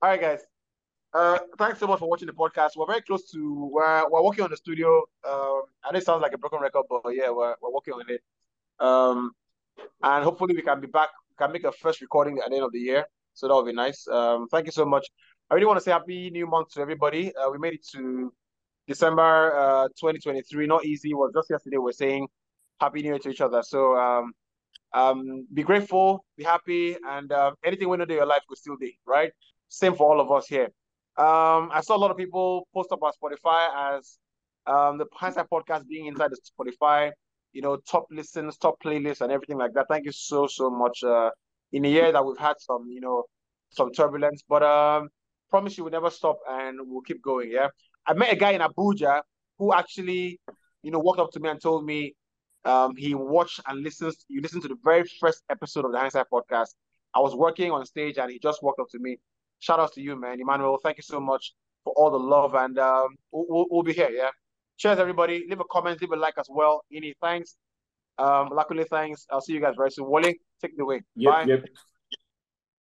All right, guys. Uh, thanks so much for watching the podcast. We're very close to we're we're working on the studio. Um, I know it sounds like a broken record, but yeah, we're we're working on it. Um, and hopefully we can be back. Can make a first recording at the end of the year. So that would be nice. Um, thank you so much. I really want to say happy new month to everybody. Uh, we made it to December uh 2023. Not easy. Was just yesterday we are saying happy new year to each other. So um um be grateful, be happy, and um, anything we know in your life will still be right. Same for all of us here. Um, I saw a lot of people post up on Spotify as um the Hindsight podcast being inside the Spotify, you know, top listens, top playlists, and everything like that. Thank you so so much. Uh, in a year that we've had some, you know, some turbulence, but um, promise you will never stop and we'll keep going. Yeah, I met a guy in Abuja who actually, you know, walked up to me and told me, Um, he watched and listens. You listened to the very first episode of the Hindsight podcast. I was working on stage and he just walked up to me. Shout out to you, man, Emmanuel. Thank you so much for all the love, and um, we'll, we'll be here. Yeah. Cheers, everybody. Leave a comment, leave a like as well. Any thanks. Um, luckily, thanks. I'll see you guys very soon. Wally, take it away.
Yep,
Bye.
yep.